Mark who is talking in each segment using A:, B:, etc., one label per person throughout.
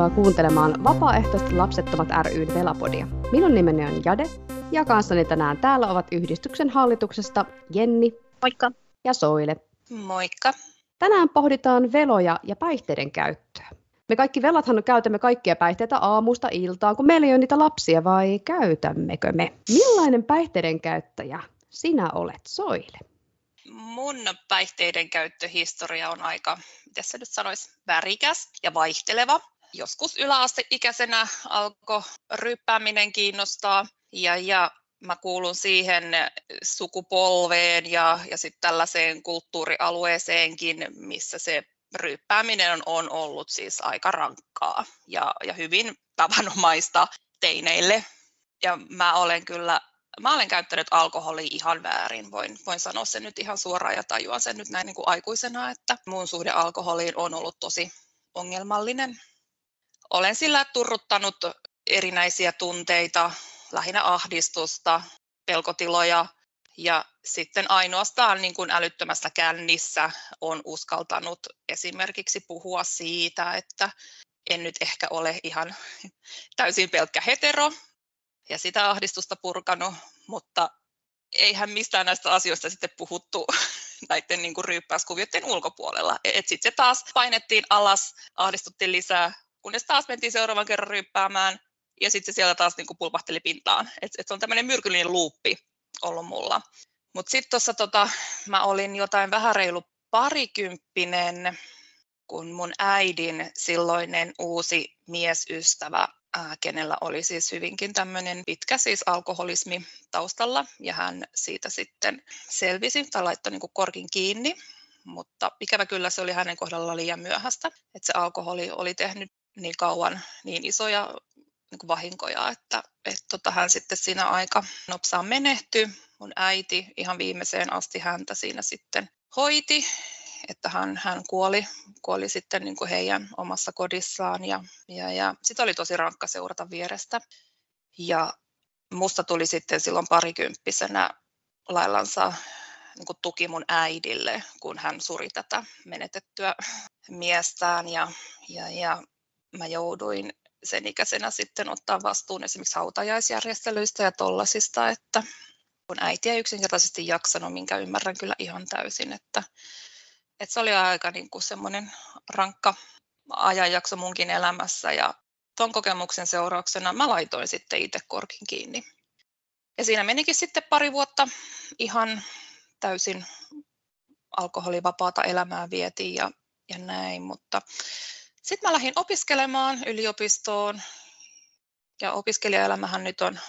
A: Tervetuloa kuuntelemaan Vapaaehtoiset lapsettomat ryn Velapodia. Minun nimeni on Jade ja kanssani tänään täällä ovat yhdistyksen hallituksesta Jenni
B: Moikka.
A: ja Soile.
C: Moikka.
A: Tänään pohditaan veloja ja päihteiden käyttöä. Me kaikki velathan käytämme kaikkia päihteitä aamusta iltaan, kun meillä ei ole niitä lapsia, vai käytämmekö me? Millainen päihteiden käyttäjä sinä olet, Soile?
C: Mun päihteiden käyttöhistoria on aika, miten se nyt sanoisi, värikäs ja vaihteleva. Joskus yläasteikäisenä alkoi ryppääminen kiinnostaa ja, ja mä kuulun siihen sukupolveen ja, ja sitten tällaiseen kulttuurialueeseenkin, missä se ryppääminen on, on ollut siis aika rankkaa ja, ja hyvin tavanomaista teineille. Ja mä olen kyllä mä olen käyttänyt alkoholia ihan väärin. Voin, voin sanoa sen nyt ihan suoraan ja tajuan sen nyt näin niin kuin aikuisena, että mun suhde alkoholiin on ollut tosi ongelmallinen. Olen sillä turruttanut erinäisiä tunteita, lähinnä ahdistusta, pelkotiloja ja sitten ainoastaan niin kuin älyttömässä kännissä on uskaltanut esimerkiksi puhua siitä, että en nyt ehkä ole ihan täysin pelkkä hetero, ja sitä ahdistusta purkanut, mutta eihän mistään näistä asioista sitten puhuttu näiden niin kuin ryyppäyskuvioiden ulkopuolella. Sitten se taas painettiin alas, ahdistuttiin lisää, kunnes taas mentiin seuraavan kerran ryyppäämään, ja sitten se sieltä taas niin kuin pulpahteli pintaan. Et, et se on tämmöinen myrkyllinen luuppi ollut mulla. Mutta sitten tuossa tota, mä olin jotain vähän reilu parikymppinen, kun mun äidin silloinen uusi miesystävä kenellä oli siis hyvinkin tämmöinen pitkä siis alkoholismi taustalla ja hän siitä sitten selvisi tai laittoi niin korkin kiinni, mutta ikävä kyllä se oli hänen kohdalla liian myöhäistä, että se alkoholi oli tehnyt niin kauan niin isoja niin vahinkoja, että, että tota, hän sitten siinä aika nopsaan menehtyi. Mun äiti ihan viimeiseen asti häntä siinä sitten hoiti että hän, hän kuoli, kuoli sitten niin kuin heidän omassa kodissaan ja, ja, ja sitten oli tosi rankka seurata vierestä. Ja musta tuli sitten silloin parikymppisenä laillansa niin kuin tuki mun äidille, kun hän suri tätä menetettyä miestään ja, ja, ja mä jouduin sen ikäisenä sitten ottaa vastuun esimerkiksi hautajaisjärjestelyistä ja tollasista, että kun äiti ei yksinkertaisesti jaksanut, minkä ymmärrän kyllä ihan täysin, että et se oli aika niin kuin semmoinen rankka ajanjakso munkin elämässä ja tuon kokemuksen seurauksena mä laitoin sitten itse korkin kiinni. Ja siinä menikin sitten pari vuotta ihan täysin alkoholivapaata elämää vietiin ja, ja näin, mutta sitten mä lähdin opiskelemaan yliopistoon. Ja opiskelijaelämähän nyt on,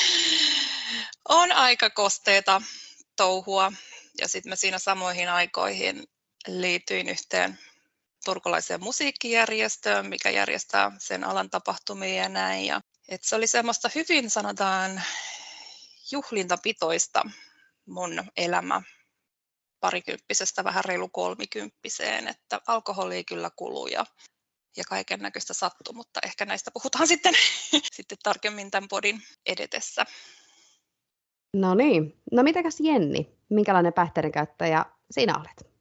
C: on aika kosteeta touhua. Ja sitten mä siinä samoihin aikoihin liityin yhteen turkulaiseen musiikkijärjestöön, mikä järjestää sen alan tapahtumia ja näin. Ja, et se oli semmoista hyvin, sanotaan, juhlintapitoista mun elämä parikymppisestä vähän reilu kolmikymppiseen, että alkoholi kyllä kuluu ja, ja kaiken näköistä sattuu, mutta ehkä näistä puhutaan sitten, sitten tarkemmin tämän podin edetessä.
A: No niin. No mitäkäs Jenni? Minkälainen päihteiden käyttäjä sinä olet?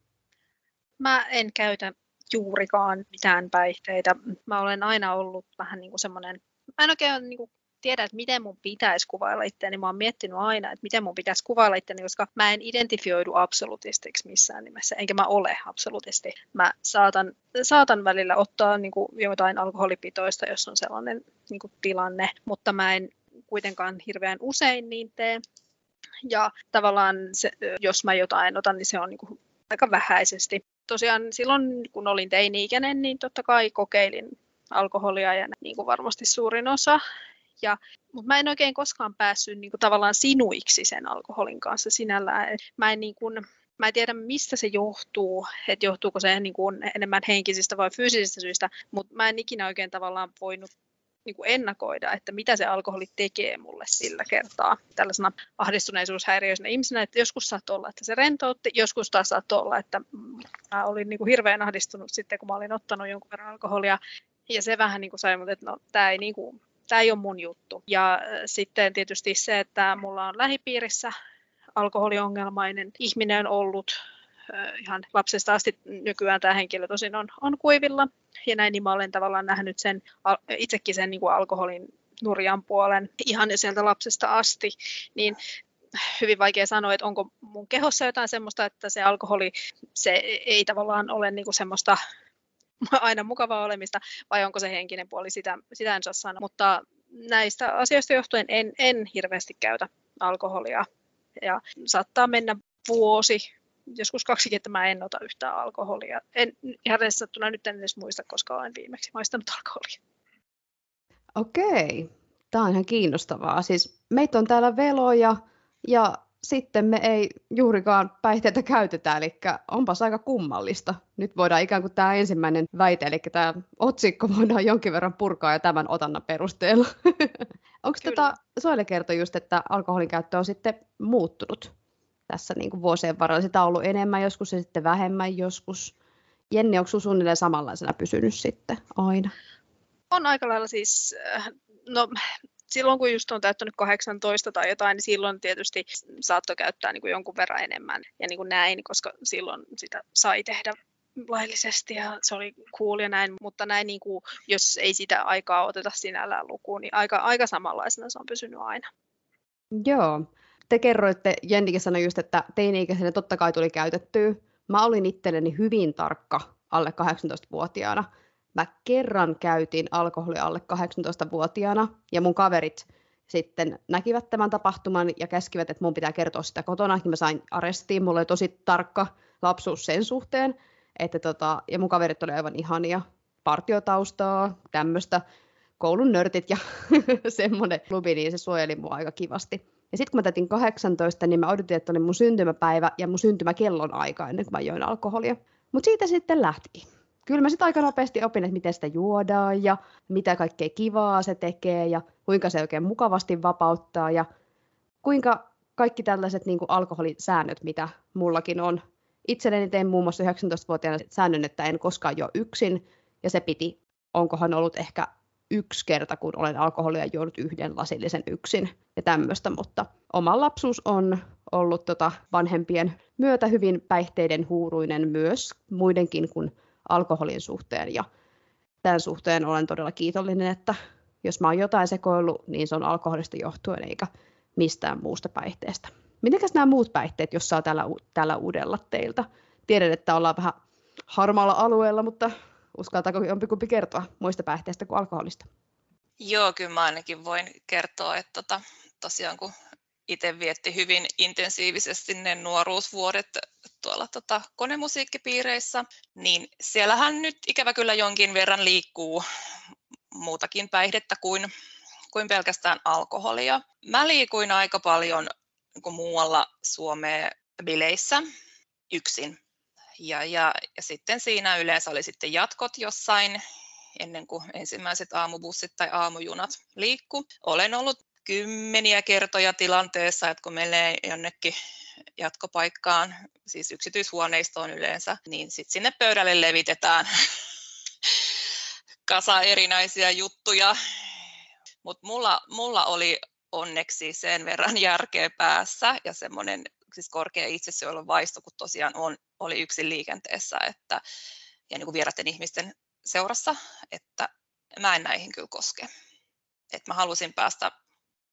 B: Mä en käytä juurikaan mitään päihteitä. Mä olen aina ollut vähän niin kuin semmoinen, mä en oikein niin kuin tiedä, että miten mun pitäisi kuvailla itseäni. Mä oon miettinyt aina, että miten mun pitäisi kuvailla itseäni, koska mä en identifioidu absolutistiksi missään nimessä, enkä mä ole absolutisti. Mä saatan, saatan välillä ottaa niin kuin jotain alkoholipitoista, jos on sellainen niin kuin tilanne, mutta mä en kuitenkaan hirveän usein niin tee. Ja tavallaan se, jos mä jotain otan, niin se on niin kuin aika vähäisesti. Tosiaan silloin, kun olin teini-ikäinen, niin totta kai kokeilin alkoholia ja niin kuin varmasti suurin osa. Ja, mutta mä en oikein koskaan päässyt niin kuin, tavallaan sinuiksi sen alkoholin kanssa sinällään. Mä en, niin kuin, mä en tiedä, mistä se johtuu, että johtuuko se niin kuin, enemmän henkisistä vai fyysisistä syistä, mutta mä en ikinä oikein tavallaan voinut niin kuin ennakoida, että mitä se alkoholi tekee mulle sillä kertaa tällaisena ahdistuneisuushäiriöisenä ihmisenä, että joskus saattoi olla, että se rentoutti, joskus taas saattoi olla, että mä olin niin kuin hirveän ahdistunut sitten, kun mä olin ottanut jonkun verran alkoholia, ja se vähän niin kuin sai mut, että no, tämä ei, niin kuin, tämä ei ole mun juttu. Ja äh, sitten tietysti se, että mulla on lähipiirissä alkoholiongelmainen ihminen ollut ihan lapsesta asti nykyään tämä henkilö tosin on, on kuivilla. Ja näin niin mä olen tavallaan nähnyt sen, itsekin sen niin kuin alkoholin nurjan puolen ihan sieltä lapsesta asti, niin hyvin vaikea sanoa, että onko mun kehossa jotain semmoista, että se alkoholi, se ei tavallaan ole niin kuin semmoista aina mukavaa olemista, vai onko se henkinen puoli, sitä, sitä en saa sanoa. Mutta näistä asioista johtuen en, en hirveästi käytä alkoholia. Ja saattaa mennä vuosi, joskus kaksi, että mä en ota yhtään alkoholia. En, ihan sattuna nyt en edes muista, koska olen viimeksi maistanut alkoholia.
A: Okei, tämä on ihan kiinnostavaa. Siis meitä on täällä veloja ja sitten me ei juurikaan päihteitä käytetä, eli onpas aika kummallista. Nyt voidaan ikään kuin tämä ensimmäinen väite, eli tämä otsikko voidaan jonkin verran purkaa ja tämän otannan perusteella. Onko tota, Soile kertoi just, että alkoholin käyttö on sitten muuttunut tässä niin kuin vuosien varrella. Sitä on ollut enemmän joskus ja sitten vähemmän joskus. Jenni, onko suunnilleen samanlaisena pysynyt sitten aina?
B: On aika lailla siis, äh, no silloin kun just on täyttänyt 18 tai jotain, niin silloin tietysti saattoi käyttää niin kuin jonkun verran enemmän ja niin kuin näin, koska silloin sitä sai tehdä laillisesti ja se oli cool ja näin, mutta näin niin kuin, jos ei sitä aikaa oteta sinällään lukuun, niin aika, aika samanlaisena se on pysynyt aina.
A: Joo. Te kerroitte, Jennikin sanoi just, että teini-ikäisenä totta kai tuli käytettyä. Mä olin itselleni hyvin tarkka alle 18-vuotiaana mä kerran käytin alkoholia alle 18-vuotiaana ja mun kaverit sitten näkivät tämän tapahtuman ja käskivät, että mun pitää kertoa sitä kotona, ja mä sain arestiin. Mulla oli tosi tarkka lapsuus sen suhteen, että tota, ja mun kaverit oli aivan ihania, partiotaustaa, tämmöistä, koulun nörtit ja semmoinen klubi, niin se suojeli mua aika kivasti. Ja sitten kun mä täytin 18, niin mä odotin, että oli mun syntymäpäivä ja mun syntymäkellon aika ennen kuin mä join alkoholia. Mutta siitä sitten lähtikin kyllä mä sitten aika nopeasti opin, että miten sitä juodaan ja mitä kaikkea kivaa se tekee ja kuinka se oikein mukavasti vapauttaa ja kuinka kaikki tällaiset niin kuin alkoholisäännöt, mitä mullakin on. Itselleni tein muun muassa 19-vuotiaana säännön, että en koskaan jo yksin ja se piti, onkohan ollut ehkä yksi kerta, kun olen alkoholia juonut yhden lasillisen yksin ja tämmöistä, mutta oma lapsuus on ollut tota vanhempien myötä hyvin päihteiden huuruinen myös muidenkin kuin alkoholin suhteen ja tämän suhteen olen todella kiitollinen, että jos mä oon jotain sekoillut, niin se on alkoholista johtuen eikä mistään muusta päihteestä. Mitenkäs nämä muut päihteet, jos saa täällä, täällä uudella teiltä? Tiedän, että ollaan vähän harmaalla alueella, mutta uskaltaako jompikumpi kertoa muista päihteistä kuin alkoholista?
C: Joo, kyllä mä ainakin voin kertoa, että tota, tosiaan kun itse vietti hyvin intensiivisesti ne nuoruusvuodet tuolla tota, konemusiikkipiireissä, niin siellähän nyt ikävä kyllä jonkin verran liikkuu muutakin päihdettä kuin, kuin pelkästään alkoholia. Mä liikuin aika paljon niin muualla Suomea bileissä yksin. Ja, ja, ja sitten siinä yleensä oli sitten jatkot jossain ennen kuin ensimmäiset aamubussit tai aamujunat liikku. Olen ollut kymmeniä kertoja tilanteessa, että kun menee jonnekin jatkopaikkaan, siis yksityishuoneistoon yleensä, niin sitten sinne pöydälle levitetään kasa erinäisiä juttuja. Mutta mulla, mulla oli onneksi sen verran järkeä päässä ja semmoinen siis korkea itsesuojelun vaisto, kun tosiaan on, oli yksin liikenteessä että, ja niin kuin vieraiden ihmisten seurassa, että mä en näihin kyllä koske. Et mä halusin päästä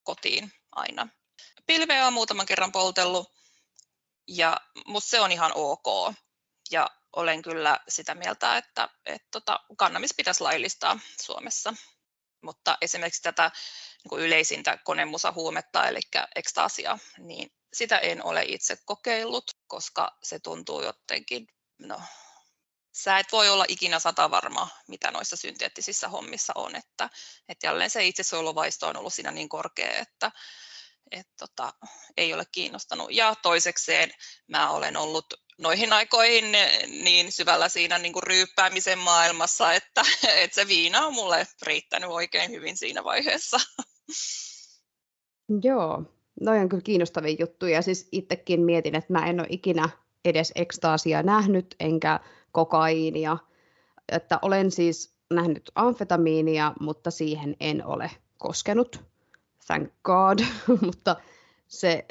C: kotiin aina. Pilveä on muutaman kerran poltellut, ja, mutta se on ihan ok. Ja olen kyllä sitä mieltä, että, että tota, kannabis pitäisi laillistaa Suomessa. Mutta esimerkiksi tätä niin yleisintä konemusahuumetta, eli ekstaasia, niin sitä en ole itse kokeillut, koska se tuntuu jotenkin, no, sä et voi olla ikinä sata varma, mitä noissa synteettisissä hommissa on, että, että jälleen se itsesuojeluvaisto on ollut siinä niin korkea, että et tota, ei ole kiinnostanut. Ja toisekseen mä olen ollut noihin aikoihin niin syvällä siinä niin kuin ryyppäämisen maailmassa, että, että se viina on mulle riittänyt oikein hyvin siinä vaiheessa.
A: Joo, noin on kyllä kiinnostavia juttuja. Siis itsekin mietin, että mä en ole ikinä edes ekstaasia nähnyt, enkä kokaiinia. Että olen siis nähnyt amfetamiinia, mutta siihen en ole koskenut. Thank God. mutta se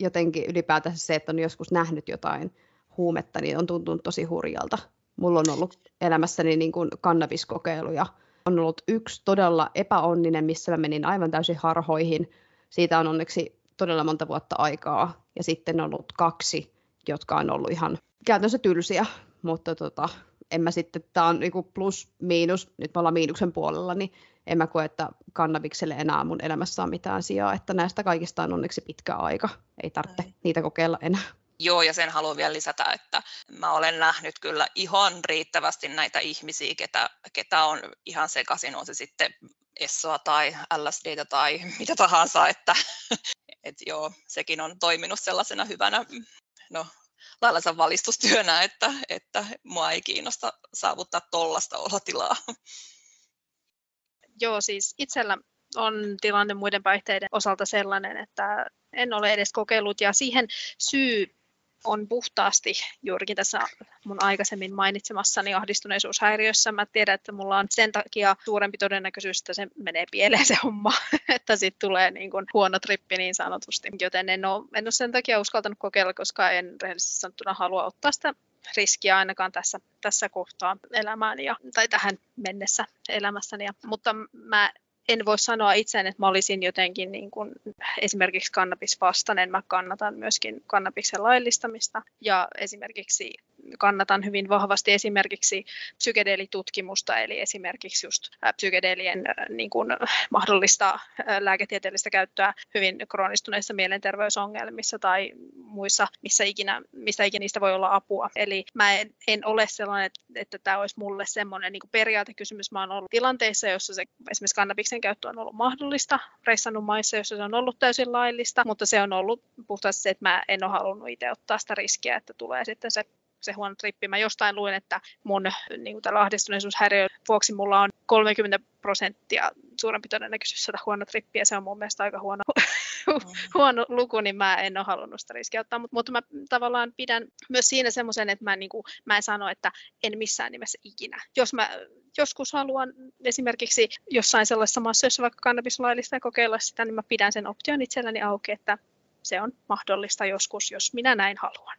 A: jotenkin ylipäätänsä se, että on joskus nähnyt jotain huumetta, niin on tuntunut tosi hurjalta. Mulla on ollut elämässäni niin kuin kannabiskokeiluja. On ollut yksi todella epäonninen, missä mä menin aivan täysin harhoihin. Siitä on onneksi todella monta vuotta aikaa. Ja sitten on ollut kaksi, jotka on ollut ihan käytännössä tylsiä, mutta tota, en mä sitten, tämä on niinku plus miinus, nyt me ollaan miinuksen puolella, niin en mä koe, että kannabikselle enää mun elämässä on mitään sijaa, että näistä kaikista on onneksi pitkä aika, ei tarvitse Näin. niitä kokeilla enää.
C: Joo, ja sen haluan vielä lisätä, että mä olen nähnyt kyllä ihan riittävästi näitä ihmisiä, ketä, ketä on ihan sekaisin, on se sitten Essoa tai LSDtä tai mitä tahansa, että et joo, sekin on toiminut sellaisena hyvänä no, laillansa valistustyönä, että, että mua ei kiinnosta saavuttaa tollasta olotilaa.
B: Joo, siis itsellä on tilanne muiden päihteiden osalta sellainen, että en ole edes kokeillut ja siihen syy on puhtaasti juurikin tässä mun aikaisemmin mainitsemassani ahdistuneisuushäiriössä. Mä tiedän, että mulla on sen takia suurempi todennäköisyys, että se menee pieleen se homma, että sitten tulee niin kuin huono trippi niin sanotusti. Joten en ole, en ole sen takia uskaltanut kokeilla, koska en rehellisesti sanottuna halua ottaa sitä riskiä ainakaan tässä, tässä kohtaa elämään ja, tai tähän mennessä elämässäni. Ja, mutta mä en voi sanoa itseään, että mä olisin jotenkin niin kuin esimerkiksi kannabisvastainen. Mä kannatan myöskin kannabiksen laillistamista ja esimerkiksi kannatan hyvin vahvasti esimerkiksi psykedeelitutkimusta, eli esimerkiksi just psykedeelien niin kuin mahdollista lääketieteellistä käyttöä hyvin kroonistuneissa mielenterveysongelmissa tai muissa, missä ikinä, mistä ikinä niistä voi olla apua. Eli mä en, en ole sellainen, että, tämä olisi mulle semmoinen niin periaatekysymys. Mä oon ollut tilanteissa, jossa se, esimerkiksi kannabiksen käyttö on ollut mahdollista, reissannut maissa, jossa se on ollut täysin laillista, mutta se on ollut puhtaasti se, että mä en ole halunnut itse ottaa sitä riskiä, että tulee sitten se se huono trippi. Mä jostain luin, että mun niin tällä ahdistuneisuushäiriön vuoksi mulla on 30 prosenttia suurempi todennäköisyys saada huono trippi, ja se on mun mielestä aika huono, mm. huono luku, niin mä en ole halunnut sitä riskiä ottaa. Mutta, mutta mä tavallaan pidän myös siinä semmoisen, että mä, niin kuin, mä en sano, että en missään nimessä ikinä. Jos mä joskus haluan esimerkiksi jossain sellaisessa maassa, jossa vaikka kannabis laillista ja kokeilla sitä, niin mä pidän sen option itselläni auki, että se on mahdollista joskus, jos minä näin haluan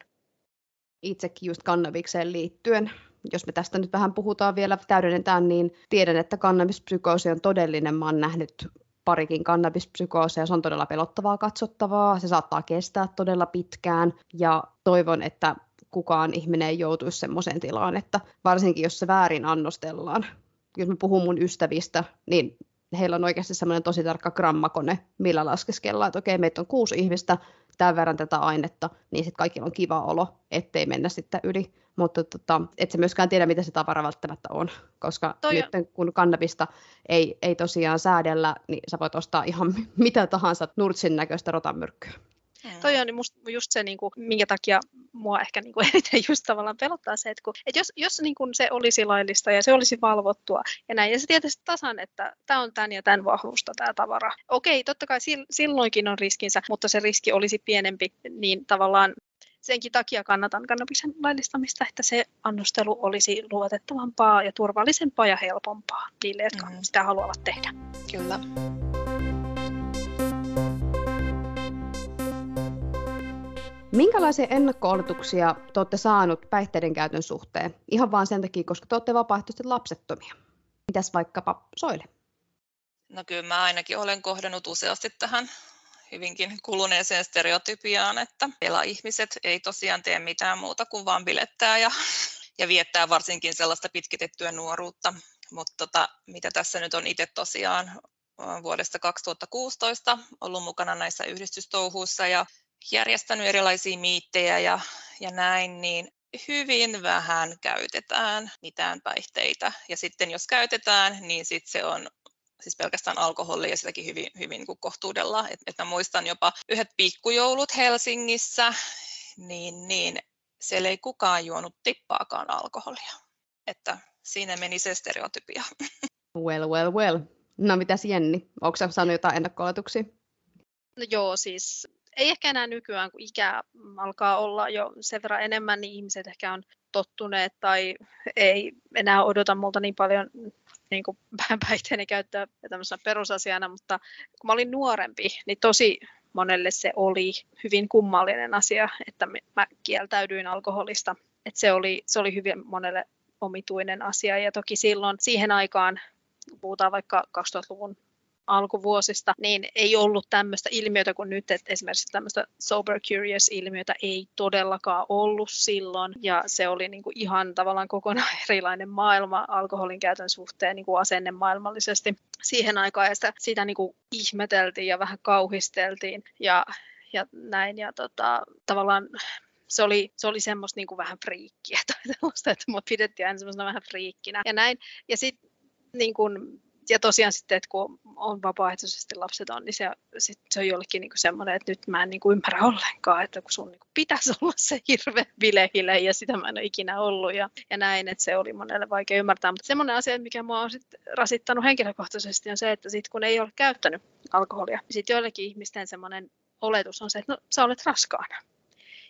A: itsekin just kannabikseen liittyen. Jos me tästä nyt vähän puhutaan vielä, täydennetään, niin tiedän, että kannabispsykoosi on todellinen. Mä oon nähnyt parikin kannabispsykooseja, se on todella pelottavaa katsottavaa, se saattaa kestää todella pitkään ja toivon, että kukaan ihminen ei joutuisi semmoiseen tilaan, että varsinkin jos se väärin annostellaan. Jos mä puhun mun ystävistä, niin heillä on oikeasti semmoinen tosi tarkka grammakone, millä laskeskellaan, että okei, meitä on kuusi ihmistä, tämän verran tätä ainetta, niin sitten kaikilla on kiva olo, ettei mennä sitten yli. Mutta tota, et sä myöskään tiedä, mitä se tavara välttämättä on, koska Toi nyt kun kannabista ei, ei tosiaan säädellä, niin sä voit ostaa ihan mitä tahansa nurtsin näköistä rotamyrkkyä.
B: Mm. Toi on just se, niin kuin, minkä takia mua ehkä niin kuin eniten just tavallaan pelottaa se, että, kun, että jos, jos niin kuin se olisi laillista ja se olisi valvottua ja näin, ja se tietysti tasan, että tämä on tämän ja tämän vahvusta tämä tavara. Okei, totta kai silloinkin on riskinsä, mutta se riski olisi pienempi, niin tavallaan senkin takia kannatan kannabiksen laillistamista, että se annostelu olisi luotettavampaa ja turvallisempaa ja helpompaa niille, jotka mm. sitä haluavat tehdä.
C: Kyllä.
A: Minkälaisia ennakko te olette saanut päihteiden käytön suhteen? Ihan vain sen takia, koska te olette vapaaehtoisesti lapsettomia. Mitäs vaikkapa Soile?
C: No kyllä mä ainakin olen kohdannut useasti tähän hyvinkin kuluneeseen stereotypiaan, että ihmiset ei tosiaan tee mitään muuta kuin vaan bilettää ja, ja viettää varsinkin sellaista pitkitettyä nuoruutta. Mutta tota, mitä tässä nyt on itse tosiaan vuodesta 2016 ollut mukana näissä yhdistystouhuissa ja järjestänyt erilaisia miittejä ja, ja näin, niin hyvin vähän käytetään mitään päihteitä. Ja sitten jos käytetään, niin sitten se on siis pelkästään alkoholia ja sitäkin hyvin, hyvin niin kohtuudella. Et, et mä muistan jopa yhdet pikkujoulut Helsingissä, niin, niin siellä ei kukaan juonut tippaakaan alkoholia. Että siinä meni se stereotypia.
A: Well, well, well. No mitäs Jenni, onko saanut jotain ennakko
B: No joo, siis ei ehkä enää nykyään, kun ikä alkaa olla jo sen verran enemmän, niin ihmiset ehkä on tottuneet tai ei enää odota multa niin paljon niin kuin päihteiden käyttöä tämmöisenä perusasiana, mutta kun mä olin nuorempi, niin tosi monelle se oli hyvin kummallinen asia, että mä kieltäydyin alkoholista. Et se, oli, se oli hyvin monelle omituinen asia ja toki silloin siihen aikaan, puhutaan vaikka 2000-luvun alkuvuosista, niin ei ollut tämmöistä ilmiötä kuin nyt, että esimerkiksi tämmöistä sober curious-ilmiötä ei todellakaan ollut silloin, ja se oli niin kuin ihan tavallaan kokonaan erilainen maailma alkoholin käytön suhteen niin kuin asenne maailmallisesti siihen aikaan, ja sitä, sitä niin kuin ihmeteltiin ja vähän kauhisteltiin, ja ja näin, ja tota, tavallaan se oli, se oli semmoista niin kuin vähän friikkiä tai sellaista, että mut pidettiin aina semmoista vähän friikkinä ja näin. Ja sitten niin kuin, ja tosiaan sitten, että kun on vapaaehtoisesti lapseton, niin se, sit se on jollekin niin semmoinen, että nyt mä en niin kuin ymmärrä ollenkaan, että kun sun niin kuin pitäisi olla se hirveä bilehile ja sitä mä en ole ikinä ollut ja, ja näin, että se oli monelle vaikea ymmärtää. Mutta semmoinen asia, mikä mua on sit rasittanut henkilökohtaisesti on se, että sit kun ei ole käyttänyt alkoholia, niin sitten joillekin ihmisten semmoinen oletus on se, että no sä olet raskaana.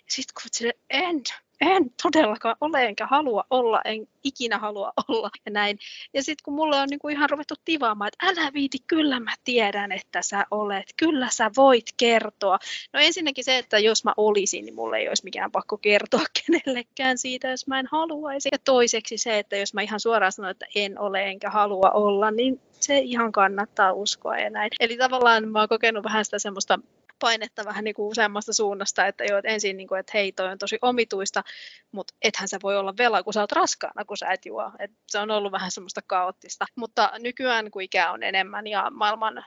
B: Sitten kun sille, en, en todellakaan ole, enkä halua olla, en ikinä halua olla ja näin. Ja sitten kun mulle on niinku ihan ruvettu tivaamaan, että älä viiti, kyllä mä tiedän, että sä olet, kyllä sä voit kertoa. No ensinnäkin se, että jos mä olisin, niin mulle ei olisi mikään pakko kertoa kenellekään siitä, jos mä en haluaisi. Ja toiseksi se, että jos mä ihan suoraan sanon, että en ole enkä halua olla, niin se ihan kannattaa uskoa ja näin. Eli tavallaan mä oon kokenut vähän sitä semmoista painetta vähän niin kuin useammasta suunnasta, että jo, että ensin, niin kuin, että hei, toi on tosi omituista, mutta ethän sä voi olla vela, kun sä oot raskaana, kun sä et juo. Et se on ollut vähän semmoista kaoottista. Mutta nykyään, kun ikä on enemmän ja maailman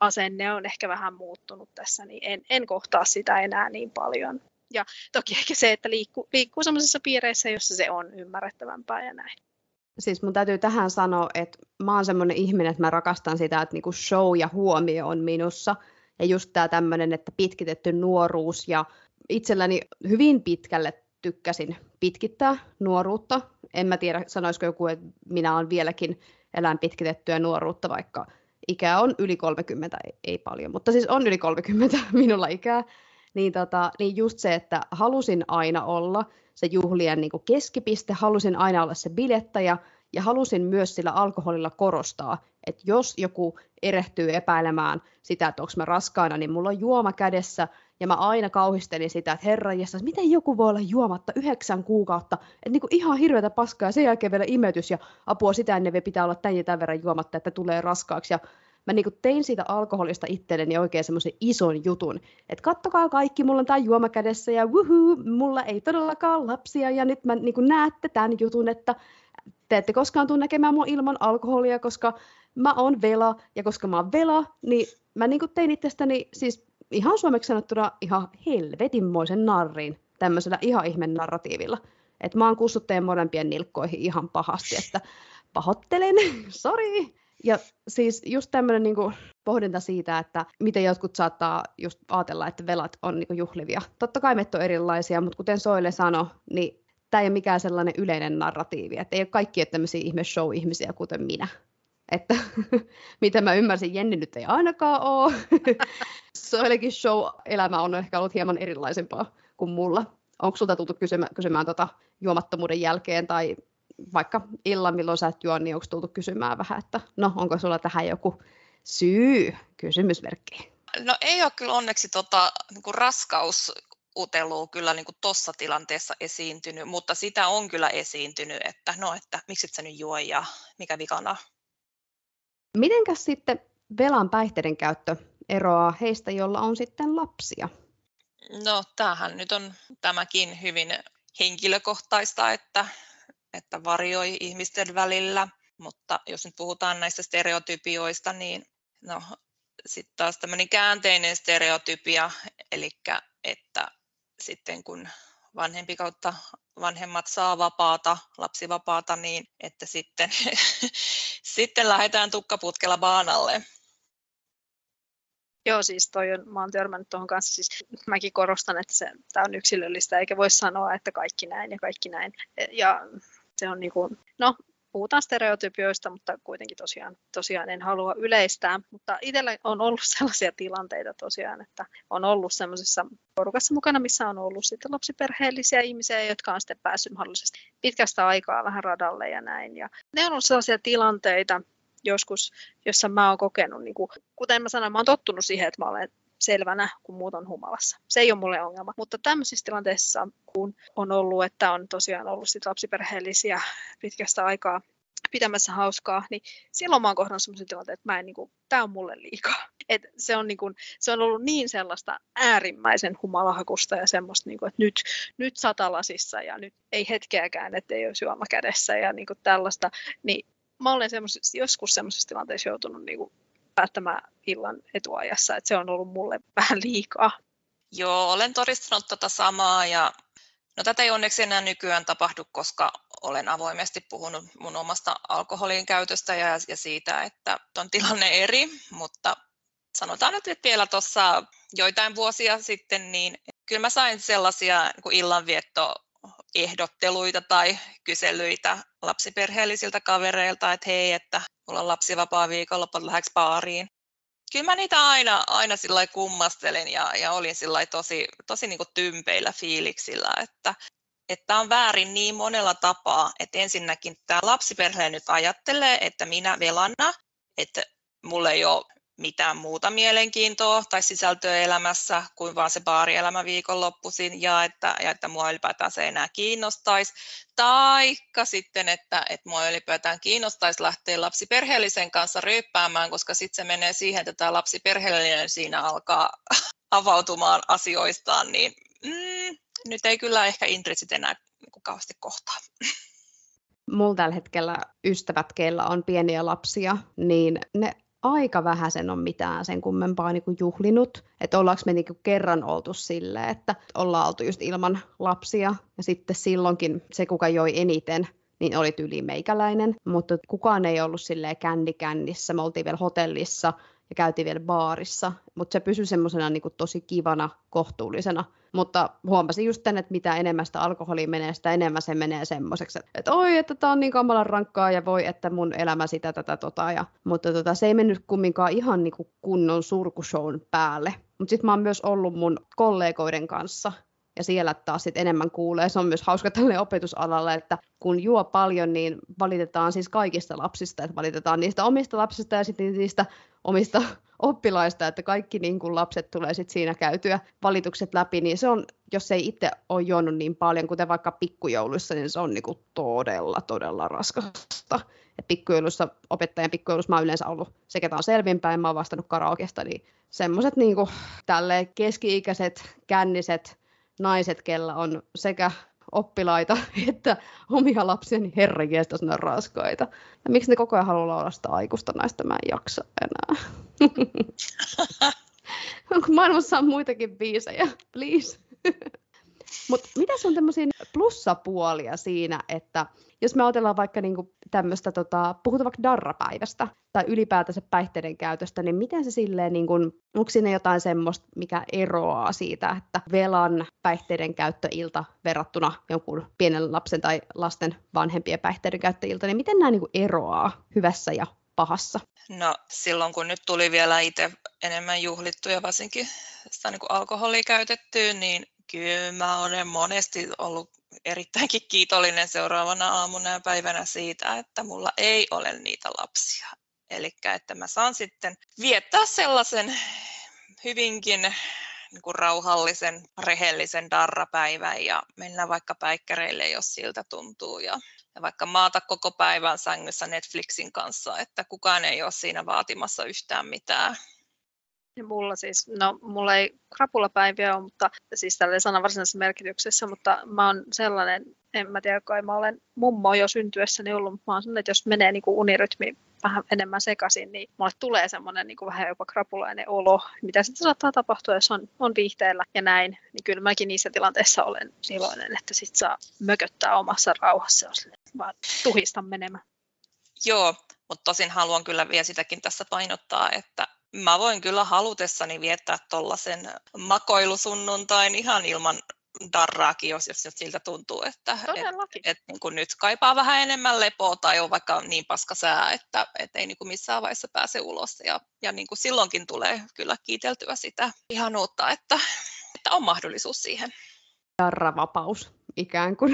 B: asenne on ehkä vähän muuttunut tässä, niin en, en kohtaa sitä enää niin paljon. Ja toki ehkä se, että liikkuu, liikkuu sellaisissa piireissä, jossa se on ymmärrettävämpää ja näin.
A: Siis mun täytyy tähän sanoa, että mä oon semmoinen ihminen, että mä rakastan sitä, että niinku show ja huomio on minussa – ja just tämä tämmöinen, että pitkitetty nuoruus ja itselläni hyvin pitkälle tykkäsin pitkittää nuoruutta. En mä tiedä, sanoisiko joku, että minä olen vieläkin elän pitkitettyä nuoruutta, vaikka ikä on yli 30, ei, ei paljon, mutta siis on yli 30 minulla ikää. Niin, tota, niin just se, että halusin aina olla se juhlien niin keskipiste, halusin aina olla se bilettäjä, ja halusin myös sillä alkoholilla korostaa, että jos joku erehtyy epäilemään sitä, että onko mä raskaana, niin mulla on juoma kädessä, ja mä aina kauhistelin sitä, että herra jessa, miten joku voi olla juomatta yhdeksän kuukautta, että niin kuin ihan hirveätä paskaa, ja sen jälkeen vielä imetys, ja apua sitä ennen pitää olla tämän ja tämän verran juomatta, että tulee raskaaksi, ja mä niin tein siitä alkoholista itselleni oikein semmoisen ison jutun, että kattokaa kaikki, mulla on tämä juoma kädessä, ja wuhuu, mulla ei todellakaan lapsia, ja nyt mä niin näette tämän jutun, että te ette koskaan tule näkemään mua ilman alkoholia, koska mä oon vela, ja koska mä oon vela, niin mä niin tein itsestäni siis ihan suomeksi sanottuna ihan helvetinmoisen narrin tämmöisellä ihan ihme narratiivilla. Että mä oon kussut teidän molempien nilkkoihin ihan pahasti, että pahoittelen, sorry. Ja siis just tämmöinen niinku pohdinta siitä, että miten jotkut saattaa just ajatella, että velat on niinku juhlivia. Totta kai meitä on erilaisia, mutta kuten Soile sanoi, niin tämä ei ole mikään sellainen yleinen narratiivi, että ei ole kaikki tämmöisiä ihme show-ihmisiä kuten minä. Että mitä mä ymmärsin, Jenni nyt ei ainakaan ole. Soillekin show-elämä on ehkä ollut hieman erilaisempaa kuin mulla. Onko sulta tultu kysymään, kysymään tota juomattomuuden jälkeen tai vaikka illan, milloin sä et juo, niin onko tultu kysymään vähän, että no onko sulla tähän joku syy, kysymysmerkki?
C: No ei ole kyllä onneksi tota, niin raskaus utelua kyllä niin kuin tuossa tilanteessa esiintynyt, mutta sitä on kyllä esiintynyt, että no, että miksi et sä nyt juo ja mikä vikana.
A: Mitenkäs sitten velan päihteiden käyttö eroaa heistä, joilla on sitten lapsia?
C: No tämähän nyt on tämäkin hyvin henkilökohtaista, että, että varioi ihmisten välillä, mutta jos nyt puhutaan näistä stereotypioista, niin no, sitten taas tämmöinen käänteinen stereotypia, eli että sitten kun vanhempi kautta vanhemmat saa vapaata, lapsivapaata, niin että sitten, sitten lähdetään tukkaputkella baanalle.
B: Joo, siis toi on, mä oon törmännyt tuohon kanssa, siis mäkin korostan, että se, tämä on yksilöllistä, eikä voi sanoa, että kaikki näin ja kaikki näin. Ja se on niin kuin, no puhutaan stereotypioista, mutta kuitenkin tosiaan, tosiaan en halua yleistää. Mutta itsellä on ollut sellaisia tilanteita tosiaan, että on ollut sellaisessa porukassa mukana, missä on ollut sitten lapsiperheellisiä ihmisiä, jotka on sitten päässyt mahdollisesti pitkästä aikaa vähän radalle ja näin. Ja ne on ollut sellaisia tilanteita, joskus, jossa mä oon kokenut, niin kuin, kuten mä sanoin, mä oon tottunut siihen, että mä olen selvänä, kun muut on humalassa. Se ei ole mulle ongelma. Mutta tämmöisissä tilanteissa, kun on ollut, että on tosiaan ollut sit lapsiperheellisiä pitkästä aikaa pitämässä hauskaa, niin silloin mä oon kohdannut sellaisen tilanteen, että mä en, niin kuin, on mulle liikaa. Et se, on, niin kuin, se on ollut niin sellaista äärimmäisen humalahakusta ja semmoista, niin kuin, että nyt, nyt satalasissa ja nyt ei hetkeäkään, että ei olisi juoma kädessä ja niin kuin tällaista. Niin mä olen joskus semmoisessa tilanteessa joutunut niin kuin, päättämään illan etuajassa, että se on ollut mulle vähän liikaa.
C: Joo, olen todistanut tätä samaa ja no tätä ei onneksi enää nykyään tapahdu, koska olen avoimesti puhunut mun omasta alkoholin käytöstä ja, ja siitä, että on tilanne eri, mutta sanotaan nyt, että vielä tuossa joitain vuosia sitten, niin kyllä mä sain sellaisia niin illanvietto ehdotteluita tai kyselyitä lapsiperheellisiltä kavereilta, että hei, että mulla on lapsivapaa viikonloppu, lähdekö baariin. Kyllä mä niitä aina, aina sillä kummastelin ja, ja olin sillä tosi, tosi niin tympeillä fiiliksillä, että että on väärin niin monella tapaa, että ensinnäkin tämä lapsiperhe nyt ajattelee, että minä velana, että mulla ei ole mitään muuta mielenkiintoa tai sisältöä elämässä kuin vaan se baarielämä viikonloppuisin ja että, ja että mua ylipäätään se enää kiinnostaisi. Taikka sitten, että, että mua ylipäätään kiinnostaisi lähteä lapsiperheellisen kanssa ryyppäämään, koska sitten se menee siihen, että tämä lapsiperheellinen siinä alkaa avautumaan asioistaan, niin mm, nyt ei kyllä ehkä intressit enää niin kauheasti kohtaa.
A: Mulla tällä hetkellä ystävät, keillä on pieniä lapsia, niin ne aika vähän sen on mitään sen kummempaa niin kuin juhlinut. Että ollaanko me niin kuin kerran oltu silleen, että ollaan oltu just ilman lapsia ja sitten silloinkin se, kuka joi eniten, niin oli tyyli meikäläinen, mutta kukaan ei ollut silleen kännikännissä. Me oltiin vielä hotellissa ja käytiin vielä baarissa, mutta se pysyi semmoisena niin tosi kivana, kohtuullisena. Mutta huomasin just tänne, että mitä enemmän sitä alkoholia menee, sitä enemmän se menee semmoiseksi, että, että oi, että tämä on niin kamalan rankkaa ja voi, että mun elämä sitä, tätä, tota. Ja, mutta tota, se ei mennyt kumminkaan ihan niin kunnon surkushown päälle. Mutta sitten mä oon myös ollut mun kollegoiden kanssa ja siellä taas sit enemmän kuulee. Se on myös hauska tälle opetusalalla, että kun juo paljon, niin valitetaan siis kaikista lapsista, että valitetaan niistä omista lapsista ja sitten niistä omista oppilaista, että kaikki niin kuin lapset tulee sitten siinä käytyä valitukset läpi, niin se on, jos ei itse ole juonut niin paljon, kuten vaikka pikkujouluissa, niin se on niin kuin todella, todella raskasta. Et pikkujoulussa, opettajan pikkujoulussa mä oon yleensä ollut se, ketä on selvinpäin, mä oon vastannut karaokesta, niin semmoiset niin keski-ikäiset, känniset naiset, kella on sekä oppilaita että omia lapsia, niin herranjestas ne on raskaita. Ja miksi ne koko ajan haluaa olla sitä aikuista naista, mä en jaksa enää. Maailmassa on muitakin biisejä? Please. Mutta mitä on tämmöisiä plussapuolia siinä, että jos me ajatellaan vaikka niinku tämmöistä, tota, puhutaan vaikka darrapäivästä tai ylipäätänsä päihteiden käytöstä, niin miten se silleen, niinku, onko siinä jotain semmoista, mikä eroaa siitä, että velan päihteiden käyttöilta verrattuna jonkun pienen lapsen tai lasten vanhempien päihteiden käyttöilta, niin miten nämä niinku eroaa hyvässä ja pahassa?
C: No silloin kun nyt tuli vielä itse enemmän juhlittuja varsinkin sitä niin kuin alkoholia käytettyä, niin kyllä mä olen monesti ollut erittäinkin kiitollinen seuraavana aamuna ja päivänä siitä, että mulla ei ole niitä lapsia. Eli että mä saan sitten viettää sellaisen hyvinkin niin kuin rauhallisen, rehellisen darrapäivän ja mennä vaikka päikkäreille, jos siltä tuntuu. Ja, ja vaikka maata koko päivän sängyssä Netflixin kanssa, että kukaan ei ole siinä vaatimassa yhtään mitään.
B: Mulla siis, no mulla ei krapulapäiviä ole, mutta siis tällä sanan varsinaisessa merkityksessä, mutta mä oon sellainen, en mä tiedä, kai mä olen mummo jo syntyessäni ollut, mutta mä oon sellainen, että jos menee niin kuin unirytmi vähän enemmän sekaisin, niin mulle tulee semmoinen niin kuin vähän jopa krapulainen olo, mitä sitten saattaa tapahtua, jos on, on viihteellä ja näin, niin kyllä mäkin niissä tilanteissa olen iloinen, että sit saa mököttää omassa rauhassa, jos vaan tuhista menemään.
C: Joo, mutta tosin haluan kyllä vielä sitäkin tässä painottaa, että mä voin kyllä halutessani viettää tuollaisen makoilusunnuntain ihan ilman darraakin, jos, jos siltä tuntuu, että et, et, niin kuin nyt kaipaa vähän enemmän lepoa tai on vaikka niin paska sää, että et ei niin kuin missään vaiheessa pääse ulos. Ja, ja niin kuin silloinkin tulee kyllä kiiteltyä sitä ihanuutta, että, että on mahdollisuus siihen.
A: Darravapaus ikään kuin.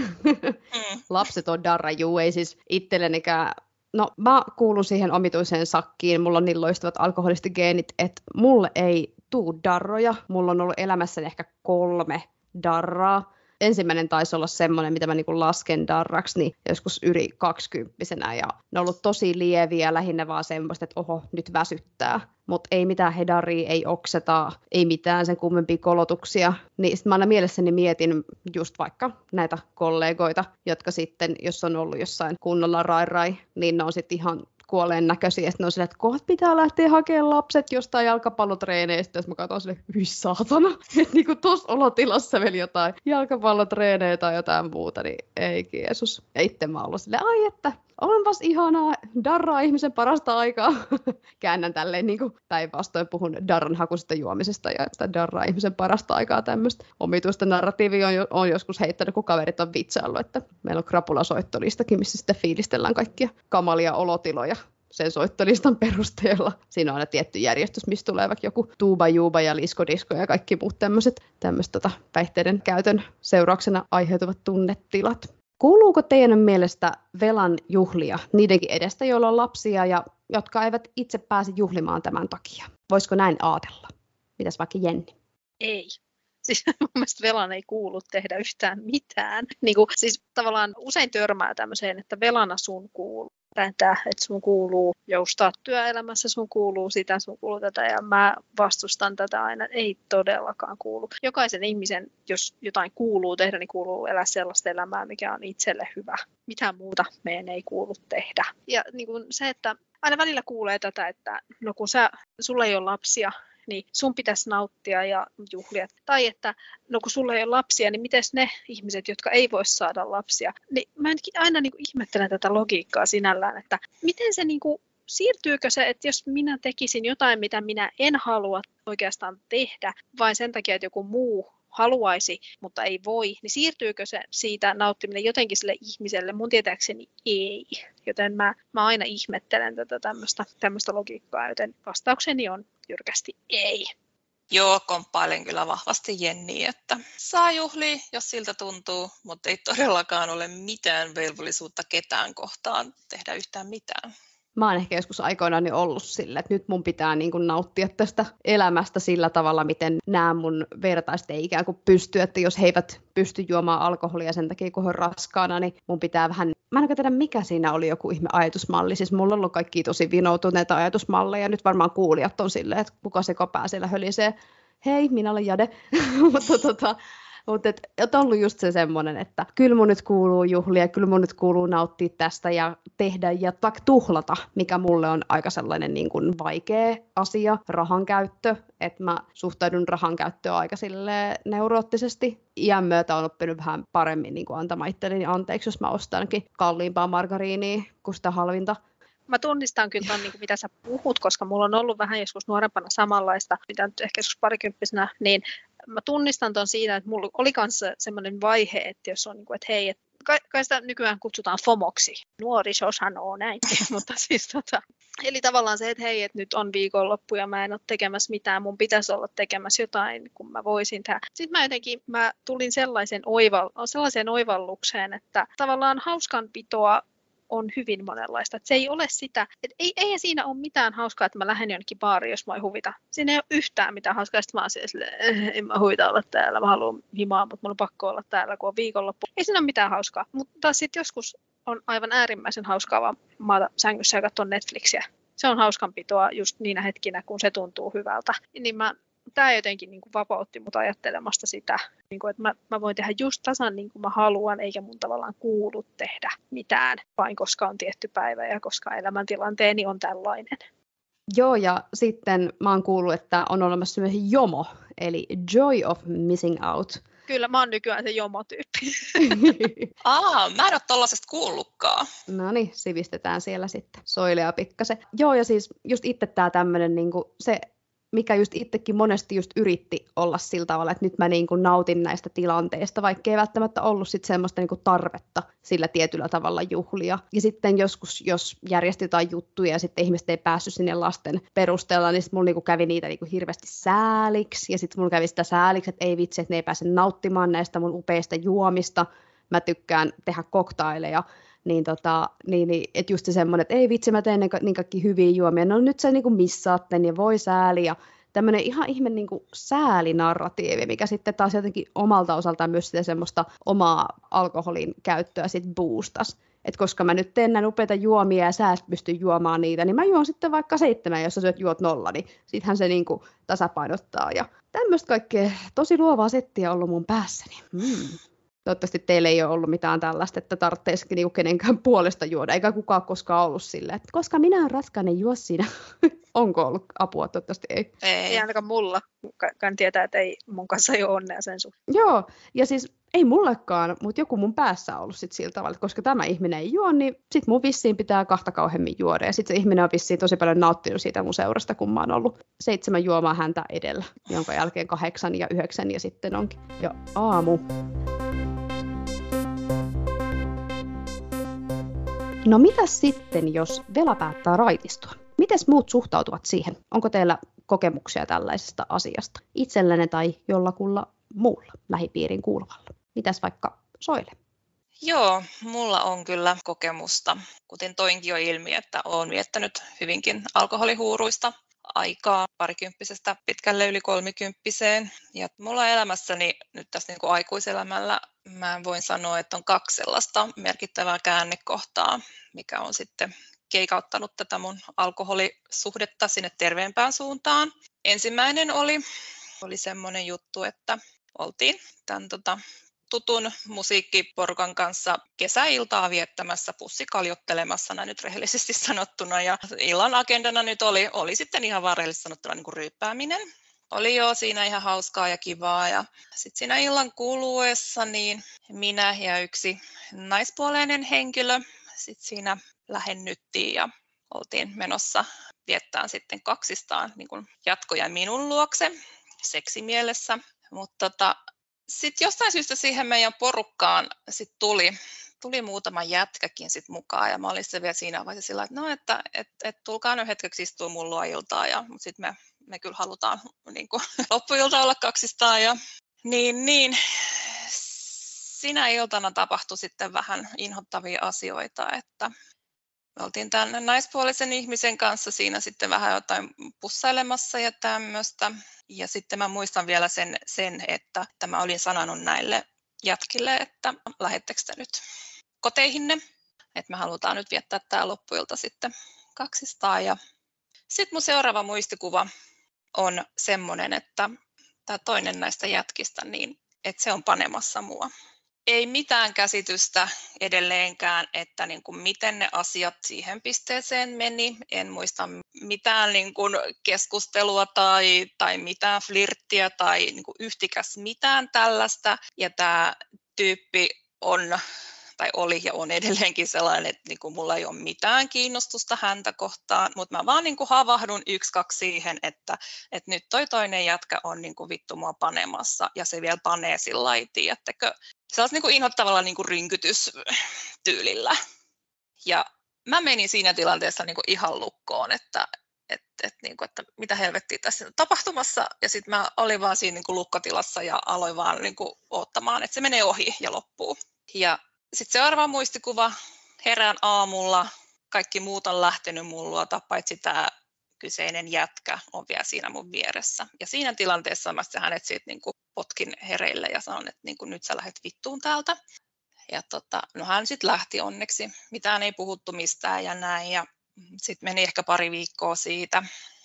A: Mm. Lapset on darra, juu, ei siis itsellenikään No mä kuulun siihen omituiseen sakkiin, mulla on niin loistavat alkoholistigeenit, että mulle ei tuu darroja. Mulla on ollut elämässäni ehkä kolme darraa ensimmäinen taisi olla semmoinen, mitä mä niin lasken darraksi, niin joskus yli kaksikymppisenä, ja ne on ollut tosi lieviä, lähinnä vaan semmoista, että oho, nyt väsyttää. Mutta ei mitään hedaria, ei okseta, ei mitään sen kummempia kolotuksia. Niin sitten mä aina mielessäni mietin just vaikka näitä kollegoita, jotka sitten, jos on ollut jossain kunnolla rai rai, niin ne on sitten ihan kuolleen näköisiä. Sitten on silleen, että kohta pitää lähteä hakemaan lapset jostain jalkapallotreeneistä. Jos mä katson sille, hyi saatana. Että niinku tuossa olotilassa vielä jotain jalkapallotreenejä tai jotain muuta, niin ei Jeesus. Ja itse mä ollut silleen, ai että onpas ihanaa, darraa ihmisen parasta aikaa. Käännän tälleen niin kuin päinvastoin puhun darran hakusesta juomisesta ja sitä darraa ihmisen parasta aikaa tämmöistä omituista narratiivia on, on joskus heittänyt, kun kaverit on vitsaillut, että meillä on krapulasoittolistakin, missä sitten fiilistellään kaikkia kamalia olotiloja sen soittolistan perusteella. Siinä on aina tietty järjestys, mistä tulee vaikka joku tuuba, juuba ja liskodisko ja kaikki muut tämmöiset tota, päihteiden käytön seurauksena aiheutuvat tunnetilat. Kuuluuko teidän mielestä velan juhlia niidenkin edestä, joilla on lapsia ja jotka eivät itse pääse juhlimaan tämän takia? Voisiko näin ajatella? Mitäs vaikka Jenni?
B: Ei. Siis mun mielestä velan ei kuulu tehdä yhtään mitään. Niin kuin, siis tavallaan usein törmää tämmöiseen, että velana sun kuuluu tätä, että sun kuuluu joustaa työelämässä, sun kuuluu sitä, sun kuuluu tätä ja mä vastustan tätä aina. Ei todellakaan kuulu. Jokaisen ihmisen, jos jotain kuuluu tehdä, niin kuuluu elää sellaista elämää, mikä on itselle hyvä. Mitään muuta meidän ei kuulu tehdä. Ja niin kuin se, että aina välillä kuulee tätä, että no kun sä, sulla ei ole lapsia, niin sun pitäisi nauttia ja juhlia. Tai että no kun sulla ei ole lapsia, niin miten ne ihmiset, jotka ei voi saada lapsia, niin mä aina niin kuin ihmettelen tätä logiikkaa sinällään, että miten se niin kuin siirtyykö se, että jos minä tekisin jotain, mitä minä en halua oikeastaan tehdä, vain sen takia, että joku muu haluaisi, mutta ei voi, niin siirtyykö se siitä nauttiminen jotenkin sille ihmiselle? Mun tietääkseni ei. Joten mä, mä aina ihmettelen tätä tämmöistä logiikkaa, joten vastaukseni on jyrkästi ei.
C: Joo, komppailen kyllä vahvasti Jenni, että saa juhli, jos siltä tuntuu, mutta ei todellakaan ole mitään velvollisuutta ketään kohtaan tehdä yhtään mitään
A: mä oon ehkä joskus aikoinaan ollut sillä, että nyt mun pitää niin kuin nauttia tästä elämästä sillä tavalla, miten nämä mun vertaiset ei ikään kuin pysty, että jos he eivät pysty juomaan alkoholia sen takia, kun he on raskaana, niin mun pitää vähän, mä en tiedä mikä siinä oli joku ihme ajatusmalli, siis mulla on ollut kaikki tosi vinoutuneita ajatusmalleja, nyt varmaan kuulijat on silleen, että kuka se kopää siellä hölisee, hei, minä olen Jade, mutta tota, mutta et, et ollut just se semmoinen, että kyllä mun nyt kuuluu juhlia, kyllä mun nyt kuuluu nauttia tästä ja tehdä ja tak tuhlata, mikä mulle on aika sellainen niin kuin vaikea asia, rahan käyttö, että mä suhtaudun rahan käyttöön aika sille neuroottisesti. Iän myötä on oppinut vähän paremmin niin kuin antamaan itselleni anteeksi, jos mä ostankin kalliimpaa margariinia kuin sitä halvinta
B: mä tunnistan kyllä ton, niin kuin mitä sä puhut, koska mulla on ollut vähän joskus nuorempana samanlaista, mitä nyt ehkä joskus parikymppisenä, niin mä tunnistan ton siinä, että mulla oli kanssa semmoinen vaihe, että jos on niin kuin, että hei, että kai, sitä nykyään kutsutaan FOMOksi. Nuoriso sanoo näin, mutta siis tota, eli tavallaan se, että hei, että nyt on viikonloppu ja mä en ole tekemässä mitään, mun pitäisi olla tekemässä jotain, kun mä voisin tehdä. Sitten mä jotenkin, mä tulin sellaisen oival, sellaiseen oivallukseen, että tavallaan hauskanpitoa on hyvin monenlaista. Et se ei ole sitä, että ei, ei siinä ole mitään hauskaa, että mä lähden jonnekin baariin, jos mä huvita. Siinä ei ole yhtään mitään hauskaa, sitten mä oon sille, eh, en mä huvita olla täällä, mä haluan himaa, mutta mulla on pakko olla täällä, kun on viikonloppu. Ei siinä ole mitään hauskaa, mutta sitten joskus on aivan äärimmäisen hauskaa vaan maata sängyssä ja katsoa Netflixiä. Se on hauskanpitoa just niinä hetkinä, kun se tuntuu hyvältä. Niin mä tämä jotenkin niin kuin vapautti mut ajattelemasta sitä, niin kuin, että mä, mä voin tehdä just tasan niin kuin mä haluan, eikä mun tavallaan kuulu tehdä mitään, vain koska on tietty päivä ja koska elämäntilanteeni on tällainen.
A: Joo, ja sitten mä oon kuullut, että on olemassa myös JOMO, eli Joy of Missing Out.
B: Kyllä, mä oon nykyään se JOMO-tyyppi.
C: Aa, mä en ole tollasesta kuullutkaan.
A: No niin, sivistetään siellä sitten soilea pikkasen. Joo, ja siis just itse tää tämmönen, niin se mikä just itsekin monesti just yritti olla sillä tavalla, että nyt mä niin kuin nautin näistä tilanteista, vaikka ei välttämättä ollut sit semmoista niin kuin tarvetta sillä tietyllä tavalla juhlia. Ja sitten joskus, jos järjesti jotain juttuja ja sitten ihmiset ei päässyt sinne lasten perusteella, niin sitten mulla niin kuin kävi niitä niin kuin hirveästi sääliksi. Ja sitten mulla kävi sitä sääliksi, että ei vitsi, että ne ei pääse nauttimaan näistä mun upeista juomista. Mä tykkään tehdä koktaileja niin, tota, niin, niin että just se semmoinen, että ei vitsi, mä teen niin kaikki hyviä juomia, no nyt sä niin kuin missaatte, niin voi sääli, ja tämmöinen ihan ihme niin kuin säälinarratiivi, mikä sitten taas jotenkin omalta osaltaan myös sitä semmoista omaa alkoholin käyttöä sitten boostas. Et koska mä nyt teen näin upeita juomia ja sä et pysty juomaan niitä, niin mä juon sitten vaikka seitsemän, jos sä syöt juot nolla, niin sittenhän se niinku tasapainottaa. Ja tämmöistä kaikkea tosi luovaa settiä ollut mun päässäni. Mm. Toivottavasti teille ei ole ollut mitään tällaista, että tarvitsisikin niinku kenenkään puolesta juoda, eikä kukaan koskaan ollut silleen, että koska minä olen raskainen, juo sinä. Onko ollut apua? Toivottavasti ei.
B: Ei, ei ainakaan mulla. Kan tietää, että ei mun kanssa ei ole onnea sen suhteen.
A: Joo, ja siis ei mullekaan, mutta joku mun päässä on ollut sit sillä tavalla, että koska tämä ihminen ei juo, niin sit mun vissiin pitää kahta kauheammin juoda. Ja sitten se ihminen on vissiin tosi paljon nauttinut siitä mun seurasta, kun mä oon ollut seitsemän juomaa häntä edellä, jonka jälkeen kahdeksan ja yhdeksän ja sitten onkin jo aamu. No mitä sitten, jos Vela päättää raitistua? Miten muut suhtautuvat siihen? Onko teillä kokemuksia tällaisesta asiasta itsellenne tai jollakulla muulla lähipiirin kuuluvalla? Mitäs vaikka Soile?
C: Joo, mulla on kyllä kokemusta. Kuten toinkin jo ilmi, että olen viettänyt hyvinkin alkoholihuuruista aikaa parikymppisestä pitkälle yli kolmikymppiseen. Ja mulla elämässäni nyt tässä niin kuin aikuiselämällä mä voin sanoa, että on kaksi sellaista merkittävää käännekohtaa, mikä on sitten keikauttanut tätä mun alkoholisuhdetta sinne terveempään suuntaan. Ensimmäinen oli, oli semmoinen juttu, että oltiin tämän tota, tutun musiikkiporukan kanssa kesäiltaa viettämässä, pussikaljottelemassa näin nyt rehellisesti sanottuna. Ja illan agendana nyt oli, oli sitten ihan rehellisesti sanottuna niin kuin ryyppääminen. Oli jo siinä ihan hauskaa ja kivaa. Ja sitten siinä illan kuluessa niin minä ja yksi naispuoleinen henkilö sitten siinä lähennyttiin ja oltiin menossa viettään sitten kaksistaan niin kuin jatkoja minun luokse seksimielessä. Mutta tota, sitten jostain syystä siihen meidän porukkaan sit tuli, tuli muutama jätkäkin sit mukaan ja mä olin se vielä siinä vaiheessa sillä, että no, että et, et, tulkaa nyt hetkeksi istua mun luo iltaa ja sitten me, me kyllä halutaan niin kuin, loppuilta olla kaksistaan ja niin, niin. Sinä iltana tapahtui sitten vähän inhottavia asioita, että oltiin tämän naispuolisen ihmisen kanssa siinä sitten vähän jotain pussailemassa ja tämmöistä. Ja sitten mä muistan vielä sen, sen että, että mä olin sanonut näille jatkille, että lähettekö te nyt koteihinne, että me halutaan nyt viettää tämä loppuilta sitten kaksistaan. Ja sitten mun seuraava muistikuva on semmoinen, että tämä toinen näistä jätkistä, niin että se on panemassa mua ei mitään käsitystä edelleenkään, että niin kuin miten ne asiat siihen pisteeseen meni. En muista mitään niin kuin keskustelua tai, tai mitään flirttiä tai niin kuin yhtikäs mitään tällaista. Ja tämä tyyppi on tai oli ja on edelleenkin sellainen, että niin kuin mulla ei ole mitään kiinnostusta häntä kohtaan, mutta mä vaan niin kuin havahdun yksi, kaksi siihen, että, että nyt toi toinen jätkä on niin kuin vittu mua panemassa ja se vielä panee sillä lailla, sellaisella niin kuin inhottavalla niin kuin rynkytystyylillä. Ja mä menin siinä tilanteessa niin kuin ihan lukkoon, että, et, et, niin kuin, että mitä helvettiä tässä on tapahtumassa. Ja sitten mä olin vaan siinä niin kuin lukkotilassa ja aloin vaan niin kuin, ottamaan, että se menee ohi ja loppuu. Ja sitten seuraava muistikuva, herään aamulla, kaikki muut on lähtenyt mun luota, paitsi tämä kyseinen jätkä on vielä siinä mun vieressä. Ja siinä tilanteessa mä hänet siitä niin potkin hereille ja sanon, että niin kuin nyt sä lähdet vittuun täältä. Ja tota, no hän sitten lähti onneksi, mitään ei puhuttu mistään ja näin. Ja sitten meni ehkä pari viikkoa siitä.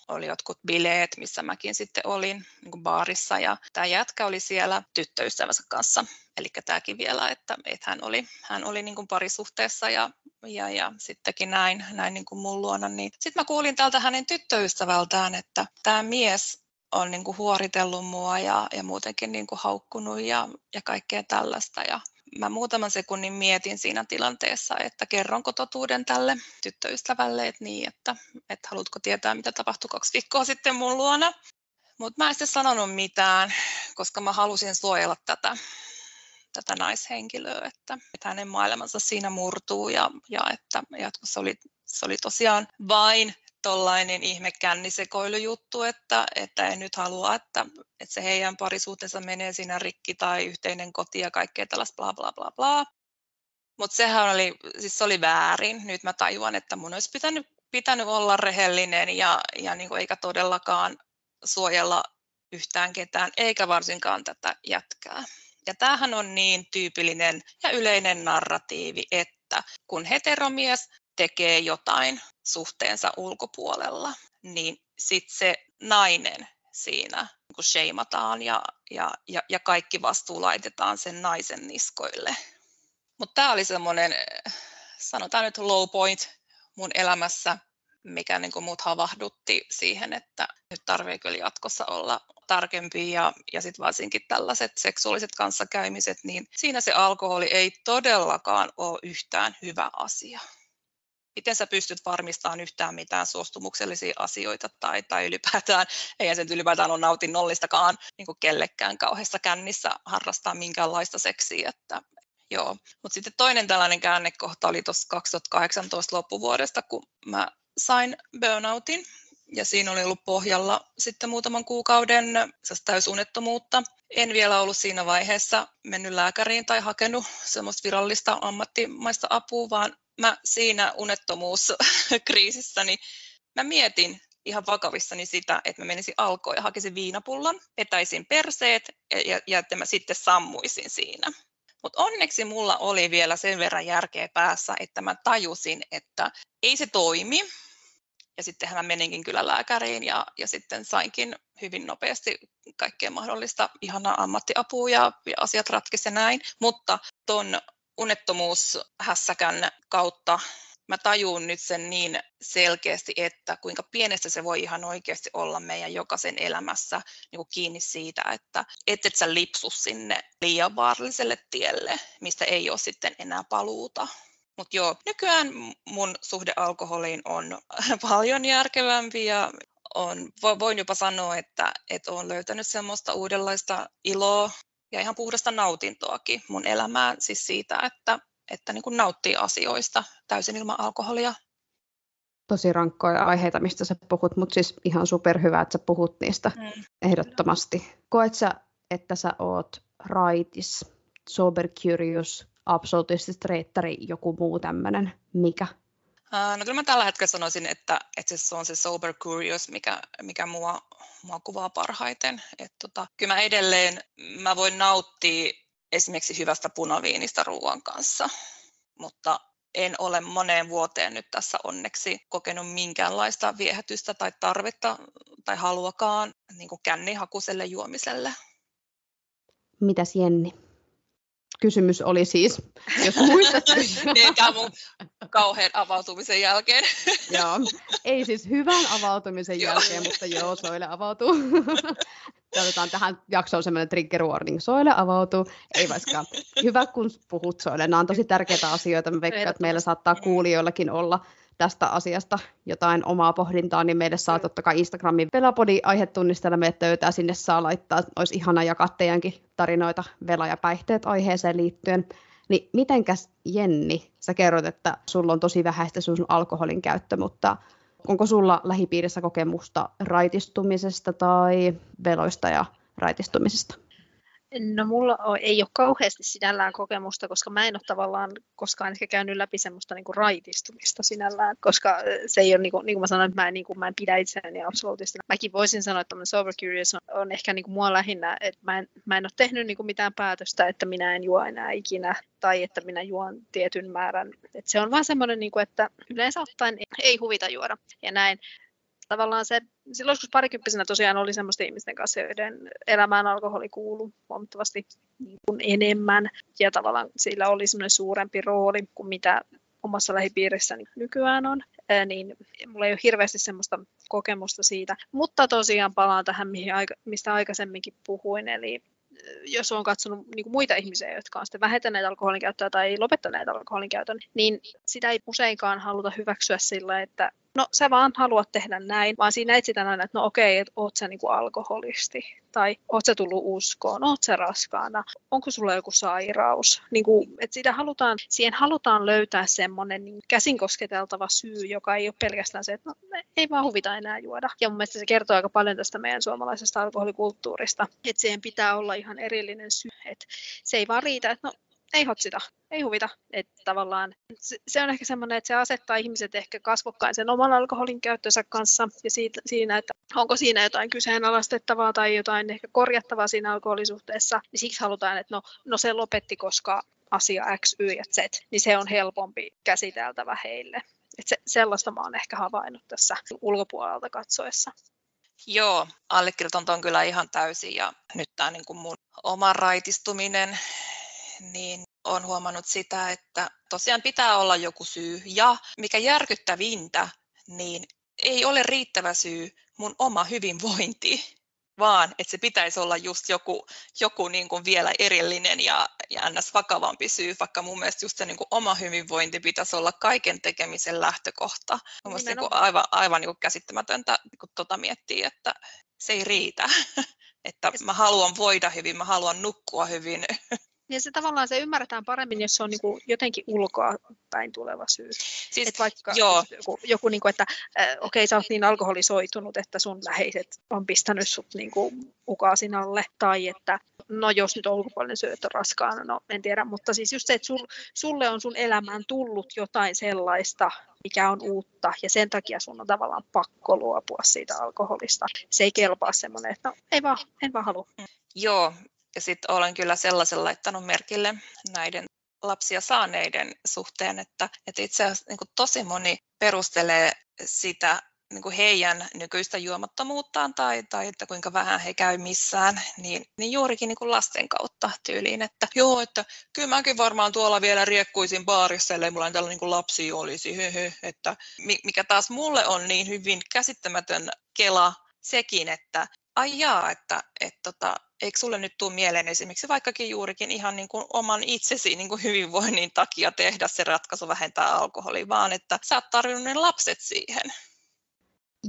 C: Oli jotkut bileet, missä mäkin sitten olin niin kuin baarissa ja tämä jätkä oli siellä tyttöystävänsä kanssa. Eli tämäkin vielä, että, että hän oli, hän oli niin kuin parisuhteessa ja, ja, ja sittenkin näin, näin niin kuin mun luona. Niin. Sitten mä kuulin tältä hänen tyttöystävältään, että tämä mies on niin kuin huoritellut mua ja, ja muutenkin niin kuin haukkunut ja, ja kaikkea tällaista. Ja mä muutaman sekunnin mietin siinä tilanteessa, että kerronko totuuden tälle tyttöystävälle, että niin, että, että haluatko tietää, mitä tapahtui kaksi viikkoa sitten mun luona. Mutta mä en sitten sanonut mitään, koska mä halusin suojella tätä, tätä naishenkilöä, että, että hänen maailmansa siinä murtuu ja, ja että jatkossa oli, se oli tosiaan vain tollainen ihme kännisekoilujuttu, että, että en nyt halua, että, että se heidän parisuutensa menee siinä rikki tai yhteinen koti ja kaikkea tällaista bla bla bla bla. Mutta sehän oli, siis se oli väärin. Nyt mä tajuan, että mun olisi pitänyt, pitänyt olla rehellinen ja, ja niin kuin eikä todellakaan suojella yhtään ketään, eikä varsinkaan tätä jätkää. Ja tämähän on niin tyypillinen ja yleinen narratiivi, että kun heteromies tekee jotain suhteensa ulkopuolella, niin sitten se nainen siinä kun sheimataan ja, ja, ja, ja kaikki vastuu laitetaan sen naisen niskoille. Mutta tämä oli semmoinen, sanotaan nyt low point mun elämässä, mikä niin kuin mut havahdutti siihen, että nyt tarvii kyllä jatkossa olla tarkempi ja, ja sitten varsinkin tällaiset seksuaaliset kanssakäymiset, niin siinä se alkoholi ei todellakaan ole yhtään hyvä asia. Miten sä pystyt varmistamaan yhtään mitään suostumuksellisia asioita tai, tai ylipäätään, eihän se ylipäätään ole nautinnollistakaan niin kuin kellekään kauheassa kännissä harrastaa minkäänlaista seksiä, että Joo, mutta sitten toinen tällainen käännekohta oli tuossa 2018 loppuvuodesta, kun mä sain burnoutin ja siinä oli ollut pohjalla sitten muutaman kuukauden täysunettomuutta. En vielä ollut siinä vaiheessa mennyt lääkäriin tai hakenut semmoista virallista ammattimaista apua, vaan mä siinä unettomuuskriisissäni mä mietin ihan vakavissani sitä, että mä menisin alkoon ja hakisin viinapullon, etäisin perseet ja, ja että mä sitten sammuisin siinä. Mutta onneksi mulla oli vielä sen verran järkeä päässä, että mä tajusin, että ei se toimi. Ja sitten mä meninkin kyllä lääkäriin ja, ja sitten sainkin hyvin nopeasti kaikkea mahdollista ihanaa ammattiapua ja, ja asiat ratkesi näin. Mutta ton unettomuushässäkän kautta mä tajuun nyt sen niin selkeästi, että kuinka pienestä se voi ihan oikeasti olla meidän jokaisen elämässä niin kuin kiinni siitä, että et, et sä lipsu sinne liian vaaralliselle tielle, mistä ei ole sitten enää paluuta. Mutta joo, nykyään mun suhde alkoholiin on paljon järkevämpi ja on, voin jopa sanoa, että, että olen löytänyt semmoista uudenlaista iloa ja ihan puhdasta nautintoakin mun elämään, siis siitä, että, että niin kuin nauttii asioista täysin ilman alkoholia.
A: Tosi rankkoja aiheita, mistä sä puhut, mutta siis ihan superhyvä, että sä puhut niistä mm. ehdottomasti. Koet sä, että sä oot raitis, sober curious, absolutisti reittari, joku muu tämmöinen, mikä?
C: No kyllä mä tällä hetkellä sanoisin, että, että se on se sober curious, mikä, mikä mua, mua kuvaa parhaiten. Et tota, kyllä mä edelleen mä voin nauttia esimerkiksi hyvästä punaviinistä ruoan kanssa, mutta en ole moneen vuoteen nyt tässä onneksi kokenut minkäänlaista viehätystä tai tarvetta tai haluakaan niin kännihakuselle juomiselle.
A: Mitäs Jenni? Kysymys oli siis, jos muistat.
C: tämä mun kauhean avautumisen jälkeen.
A: joo, ei siis hyvän avautumisen jälkeen, mutta joo, Soile avautuu. Otetaan tähän jaksoon semmoinen trigger warning. Soile avautuu, ei vaikka. Hyvä, kun puhut Soile. Nämä on tosi tärkeitä asioita. Mä veikkaan, että meillä saattaa kuulijoillakin olla tästä asiasta jotain omaa pohdintaa, niin meille saa totta kai Instagramin Velapodi aihetunnistella, meidät löytää, sinne saa laittaa, olisi ihana jakaa teidänkin tarinoita vela- ja päihteet aiheeseen liittyen. Niin mitenkäs Jenni, sä kerrot, että sulla on tosi vähäistä sun alkoholin käyttö, mutta onko sulla lähipiirissä kokemusta raitistumisesta tai veloista ja raitistumisesta?
B: No mulla ei ole kauheasti sinällään kokemusta, koska mä en ole tavallaan koskaan ehkä käynyt läpi semmoista niin kuin raitistumista sinällään, koska se ei ole, niin kuin, niin kuin mä sanoin, että mä en, niin kuin, mä en pidä itseäni absoluuttisesti. Mäkin voisin sanoa, että sober curious on, on ehkä niin kuin mua lähinnä, että mä en, mä en ole tehnyt niin kuin mitään päätöstä, että minä en juo enää ikinä tai että minä juon tietyn määrän. Et se on vaan semmoinen, niin kuin, että yleensä ottaen ei huvita juoda ja näin tavallaan se, silloin joskus parikymppisenä tosiaan oli semmoisten ihmisten kanssa, joiden elämään alkoholi kuulu huomattavasti niin kuin enemmän, ja tavallaan sillä oli semmoinen suurempi rooli kuin mitä omassa lähipiirissäni nykyään on, Ää, niin mulla ei ole hirveästi semmoista kokemusta siitä. Mutta tosiaan palaan tähän, mihin aika, mistä aikaisemminkin puhuin, eli jos on katsonut niin kuin muita ihmisiä, jotka on sitten vähentäneet alkoholin käyttöä tai lopettaneet alkoholin käytön, niin sitä ei useinkaan haluta hyväksyä sillä, että no sä vaan haluat tehdä näin, vaan siinä etsitään aina, että no okei, että oot sä niinku alkoholisti, tai oot sä tullut uskoon, oot sä raskaana, onko sulla joku sairaus. Niinku, että siitä halutaan, siihen halutaan löytää semmoinen niin käsin kosketeltava syy, joka ei ole pelkästään se, että no, ei vaan huvita enää juoda. Ja mun mielestä se kertoo aika paljon tästä meidän suomalaisesta alkoholikulttuurista, että siihen pitää olla ihan erillinen syy, että se ei vaan riitä, että no ei hotsita, ei huvita. Että tavallaan se, on ehkä semmoinen, että se asettaa ihmiset ehkä kasvokkain sen oman alkoholin käyttönsä kanssa ja siitä, siinä, että onko siinä jotain kyseenalaistettavaa tai jotain ehkä korjattavaa siinä alkoholisuhteessa, niin siksi halutaan, että no, no se lopetti, koska asia X, Y ja Z, niin se on helpompi käsiteltävä heille. Et se, sellaista mä oon ehkä havainnut tässä ulkopuolelta katsoessa.
C: Joo, allekirjoitan tuon kyllä ihan täysin ja nyt tämä niin kuin mun oma raitistuminen, niin on huomannut sitä, että tosiaan pitää olla joku syy ja mikä järkyttävintä, niin ei ole riittävä syy mun oma hyvinvointi vaan että se pitäisi olla just joku, joku niin kuin vielä erillinen ja, ja ns. vakavampi syy, vaikka mun mielestä just se niin kuin oma hyvinvointi pitäisi olla kaiken tekemisen lähtökohta. Mun mielestä niin kuin aivan, aivan niin kuin käsittämätöntä kun tota miettii, että se ei riitä. että mä haluan voida hyvin, mä haluan nukkua hyvin.
B: Ja se tavallaan se ymmärretään paremmin, jos se on niin kuin jotenkin ulkoa päin tuleva syy. Siis, Et vaikka joo. joku, joku niin kuin, että äh, okei, okay, sä oot niin alkoholisoitunut, että sun läheiset on pistänyt sut niin kuin ukaasin alle, tai että no jos nyt ulkopuolinen syöt on raskaana, no en tiedä, mutta siis just se, että sul, sulle on sun elämään tullut jotain sellaista, mikä on uutta, ja sen takia sun on tavallaan pakko luopua siitä alkoholista. Se ei kelpaa semmoinen, että no ei vaan, en vaan halua.
C: Joo, ja sitten olen kyllä sellaisen laittanut merkille näiden lapsia saaneiden suhteen, että, että itse asiassa niin tosi moni perustelee sitä niin kuin heidän nykyistä juomattomuuttaan tai, tai että kuinka vähän he käy missään, niin, niin juurikin niin kuin lasten kautta tyyliin, että joo, että kyllä mäkin varmaan tuolla vielä riekkuisin baarissa, ellei mulla tällainen niin kuin lapsi olisi, hyhy, että mikä taas mulle on niin hyvin käsittämätön kela sekin, että ai jaa, että et tota, eikö sulle nyt tule mieleen esimerkiksi vaikkakin juurikin ihan niin kuin oman itsesi niin kuin hyvinvoinnin takia tehdä se ratkaisu vähentää alkoholia, vaan että sä oot tarvinnut ne lapset siihen.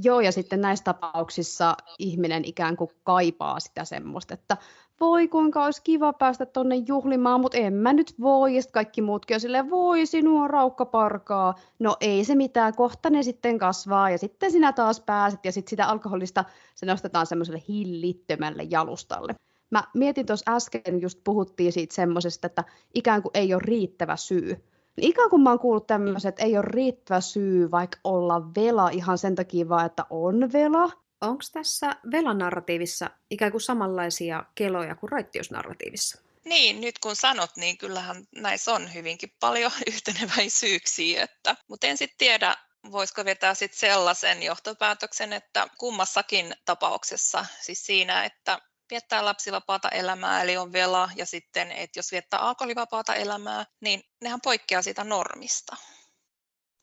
A: Joo, ja sitten näissä tapauksissa ihminen ikään kuin kaipaa sitä semmoista, että voi kuinka olisi kiva päästä tuonne juhlimaan, mutta en mä nyt voi. Ja kaikki muutkin on silleen, voi sinua raukkaparkaa. No ei se mitään, kohta ne sitten kasvaa ja sitten sinä taas pääset ja sitten sitä alkoholista se nostetaan semmoiselle hillittömälle jalustalle. Mä mietin tuossa äsken, just puhuttiin siitä semmoisesta, että ikään kuin ei ole riittävä syy. Niin ikään kuin mä oon kuullut tämmöiset, että ei ole riittävä syy vaikka olla vela ihan sen takia vaan, että on vela.
D: Onko tässä velanarratiivissa ikään kuin samanlaisia keloja kuin raittiusnarratiivissa?
C: Niin, nyt kun sanot, niin kyllähän näissä on hyvinkin paljon yhteneväisyyksiä, että, mutta en sitten tiedä, voisiko vetää sit sellaisen johtopäätöksen, että kummassakin tapauksessa, siis siinä, että viettää lapsivapaata elämää, eli on vela, ja sitten, että jos viettää alkoholivapaata elämää, niin nehän poikkeaa siitä normista.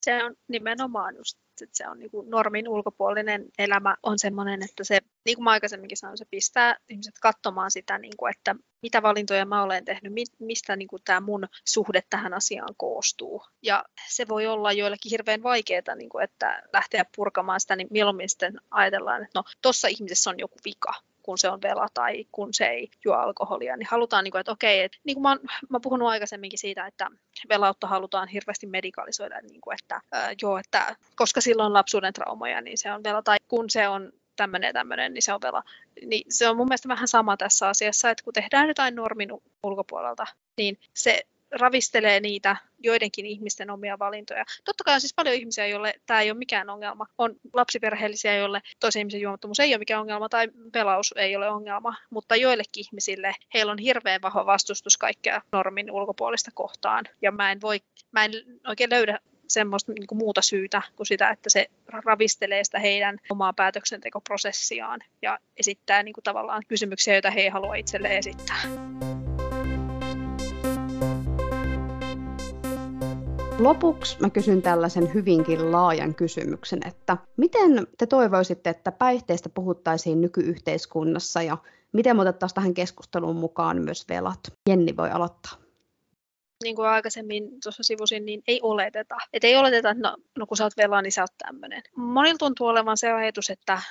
B: Se on nimenomaan just että se on niin kuin normin ulkopuolinen elämä on sellainen, että se, niin kuin mä aikaisemminkin sanoin, se pistää ihmiset katsomaan sitä, niin kuin, että mitä valintoja mä olen tehnyt, mistä niin kuin tämä mun suhde tähän asiaan koostuu. Ja se voi olla joillekin hirveän vaikeaa, niin kuin, että lähteä purkamaan sitä, niin mieluummin sitten ajatellaan, että no tuossa ihmisessä on joku vika, kun se on vela tai kun se ei juo alkoholia, niin halutaan, niin kuin, että okei, että, niin kuin mä, oon, mä oon puhunut aikaisemminkin siitä, että velautta halutaan hirveästi medikalisoida, niin kuin, että, äh, joo, että koska silloin lapsuuden traumoja, niin se on vela, tai kun se on tämmöinen ja tämmöinen, niin se on vela. Niin se on mun mielestä vähän sama tässä asiassa, että kun tehdään jotain normin ulkopuolelta, niin se ravistelee niitä joidenkin ihmisten omia valintoja. Totta kai on siis paljon ihmisiä, joille tämä ei ole mikään ongelma. On lapsiperheellisiä, joille toisen ihmisen juomattomuus ei ole mikään ongelma tai pelaus ei ole ongelma, mutta joillekin ihmisille heillä on hirveän vahva vastustus kaikkea normin ulkopuolista kohtaan. Ja mä en, voi, mä en oikein löydä semmoista niin kuin muuta syytä kuin sitä, että se ravistelee sitä heidän omaa päätöksentekoprosessiaan ja esittää niin kuin tavallaan kysymyksiä, joita he ei halua itselle esittää.
A: Lopuksi mä kysyn tällaisen hyvinkin laajan kysymyksen, että miten te toivoisitte, että päihteistä puhuttaisiin nykyyhteiskunnassa ja miten me otettaisiin tähän keskusteluun mukaan myös velat? Jenni voi aloittaa.
B: Niin kuin aikaisemmin tuossa sivusin, niin ei oleteta. Et ei oleteta, että no, no kun sä oot velaa, niin sä oot tämmöinen. Monilla tuntuu olevan se ajatus, että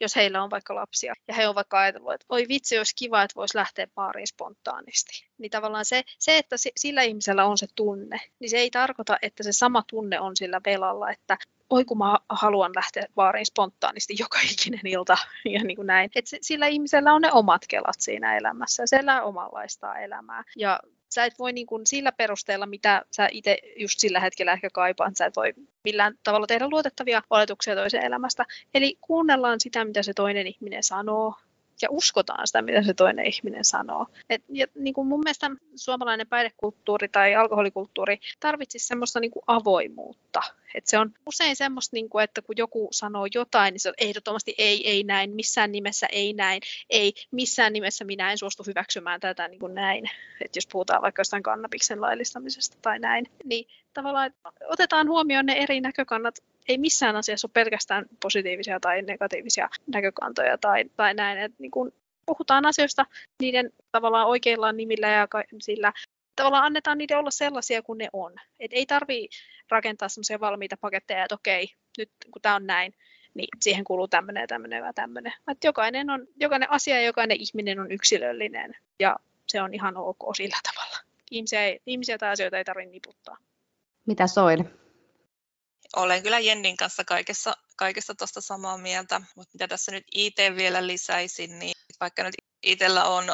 B: jos heillä on vaikka lapsia ja he on vaikka ajatellut, että oi vitsi, olisi kiva, että voisi lähteä baariin spontaanisti. Niin tavallaan se, se, että sillä ihmisellä on se tunne, niin se ei tarkoita, että se sama tunne on sillä velalla, että oi kun mä haluan lähteä baariin spontaanisti joka ikinen ilta ja niin kuin näin. Et sillä ihmisellä on ne omat kelat siinä elämässä ja se elää omanlaistaan elämää. Ja sä et voi niin kuin sillä perusteella, mitä sä itse just sillä hetkellä ehkä kaipaat, sä et voi millään tavalla tehdä luotettavia oletuksia toisen elämästä. Eli kuunnellaan sitä, mitä se toinen ihminen sanoo, ja uskotaan sitä, mitä se toinen ihminen sanoo. Et, ja, niin kuin mun mielestä suomalainen päihdekulttuuri tai alkoholikulttuuri tarvitsisi semmoista niin kuin avoimuutta. Et se on usein semmoista, niin kuin, että kun joku sanoo jotain, niin se on ehdottomasti ei, ei näin, missään nimessä ei näin, ei, missään nimessä minä en suostu hyväksymään tätä niin kuin näin. Et jos puhutaan vaikka jostain kannabiksen laillistamisesta tai näin, niin tavallaan otetaan huomioon ne eri näkökannat ei missään asiassa ole pelkästään positiivisia tai negatiivisia näkökantoja tai, tai näin. että niin kun puhutaan asioista niiden tavallaan oikeilla nimillä ja sillä tavallaan annetaan niiden olla sellaisia kuin ne on. Et ei tarvi rakentaa sellaisia valmiita paketteja, että okei, nyt kun tämä on näin, niin siihen kuuluu tämmöinen ja tämmöinen ja tämmöinen. Et jokainen, on, jokainen asia ja jokainen ihminen on yksilöllinen ja se on ihan ok sillä tavalla. Ihmisiä, ei, ihmisiä tai asioita ei tarvitse niputtaa.
A: Mitä Soil?
C: Olen kyllä Jennin kanssa kaikessa, kaikesta tuosta samaa mieltä, mutta mitä tässä nyt IT vielä lisäisin, niin vaikka nyt itsellä on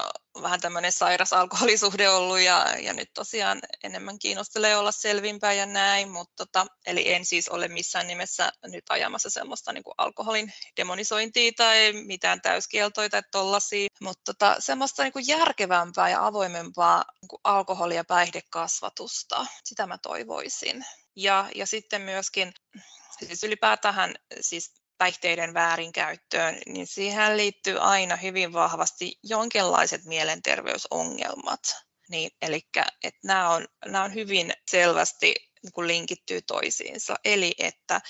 C: vähän tämmöinen sairas alkoholisuhde ollut ja, ja nyt tosiaan enemmän kiinnostelee olla selvinpäin ja näin, mutta tota, eli en siis ole missään nimessä nyt ajamassa semmoista niin kuin alkoholin demonisointia tai mitään täyskieltoja tai tollasia, mutta tota, semmoista niin kuin järkevämpää ja avoimempaa niin kuin alkoholi- ja päihdekasvatusta, sitä mä toivoisin. Ja, ja sitten myöskin siis ylipäätään siis päihteiden väärinkäyttöön, niin siihen liittyy aina hyvin vahvasti jonkinlaiset mielenterveysongelmat. Niin, eli että nämä, on, nämä on hyvin selvästi niin kuin linkittyy toisiinsa. Eli että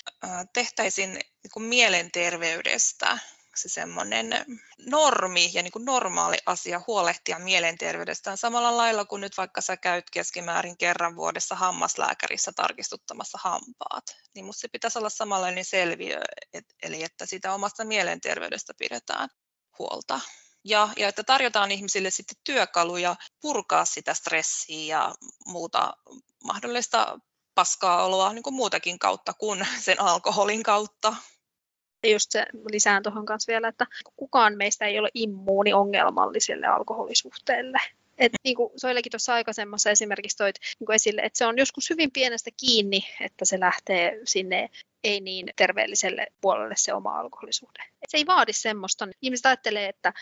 C: tehtäisiin niin kuin mielenterveydestä se semmoinen normi ja niin kuin normaali asia huolehtia mielenterveydestään samalla lailla kuin nyt vaikka sä käyt keskimäärin kerran vuodessa hammaslääkärissä tarkistuttamassa hampaat. Niin musta se pitäisi olla samanlainen selviö, et, eli että sitä omasta mielenterveydestä pidetään huolta. Ja, ja että tarjotaan ihmisille sitten työkaluja purkaa sitä stressiä ja muuta mahdollista paskaa oloa niin kuin muutakin kautta kuin sen alkoholin kautta.
B: Ja just se lisään tuohon kanssa vielä, että kukaan meistä ei ole immuuni ongelmalliselle alkoholisuhteelle. Et niin kuin Soillekin tuossa aikaisemmassa esimerkiksi toit niin kuin esille, että se on joskus hyvin pienestä kiinni, että se lähtee sinne ei niin terveelliselle puolelle se oma alkoholisuhde. Et se ei vaadi semmoista. Ihmiset ajattelee, että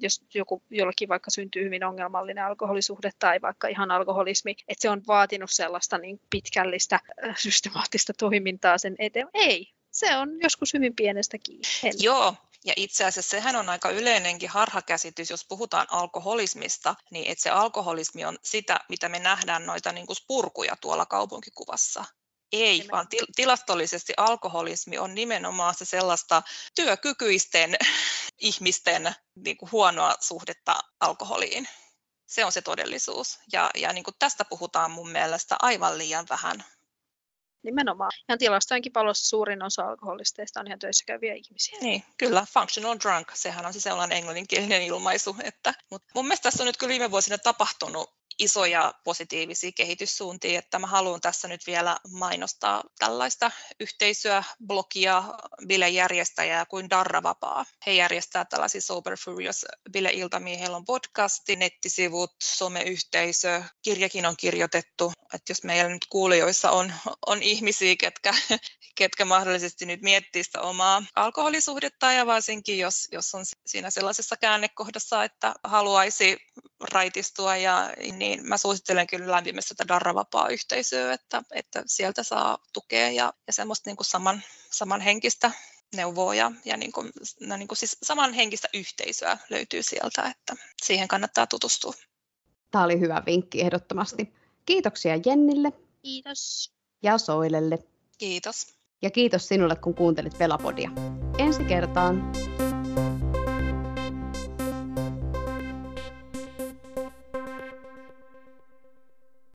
B: jos joku, jollakin vaikka syntyy hyvin ongelmallinen alkoholisuhde tai vaikka ihan alkoholismi, että se on vaatinut sellaista niin pitkällistä systemaattista toimintaa sen eteen. Ei, se on joskus hyvin pienestä kiinni.
C: Joo, ja itse asiassa sehän on aika yleinenkin harhakäsitys, jos puhutaan alkoholismista, niin että se alkoholismi on sitä, mitä me nähdään noita niin kuin purkuja tuolla kaupunkikuvassa. Ei, vaan til- tilastollisesti alkoholismi on nimenomaan se sellaista työkykyisten ihmisten niin kuin huonoa suhdetta alkoholiin. Se on se todellisuus. Ja, ja niin kuin tästä puhutaan mun mielestä aivan liian vähän
B: Nimenomaan. Ja tilastojenkin palossa suurin osa alkoholisteista on ihan töissä käyviä ihmisiä.
C: Niin, kyllä. Functional drunk, sehän on se sellainen englanninkielinen ilmaisu. Että, mutta mun mielestä tässä on nyt kyllä viime vuosina tapahtunut isoja positiivisia kehityssuuntia, että mä haluan tässä nyt vielä mainostaa tällaista yhteisöä, blogia, bilejärjestäjää kuin Darra Vapaa. He järjestää tällaisia Sober Furious bileiltamia, heillä on podcasti, nettisivut, someyhteisö, kirjakin on kirjoitettu, että jos meillä nyt kuulijoissa on, on ihmisiä, ketkä, ketkä mahdollisesti nyt miettii sitä omaa alkoholisuhdetta ja varsinkin jos, jos on siinä sellaisessa käännekohdassa, että haluaisi raitistua ja niin mä suosittelen kyllä lämpimästi tätä darravapaa yhteisöä, että, että sieltä saa tukea ja, ja semmoista niin kuin saman, samanhenkistä neuvoa ja, ja niin kuin, no niin kuin siis samanhenkistä yhteisöä löytyy sieltä, että siihen kannattaa tutustua.
A: Tämä oli hyvä vinkki ehdottomasti. Kiitoksia Jennille.
B: Kiitos.
A: Ja Soilelle.
C: Kiitos.
A: Ja kiitos sinulle, kun kuuntelit Velapodia. Ensi kertaan.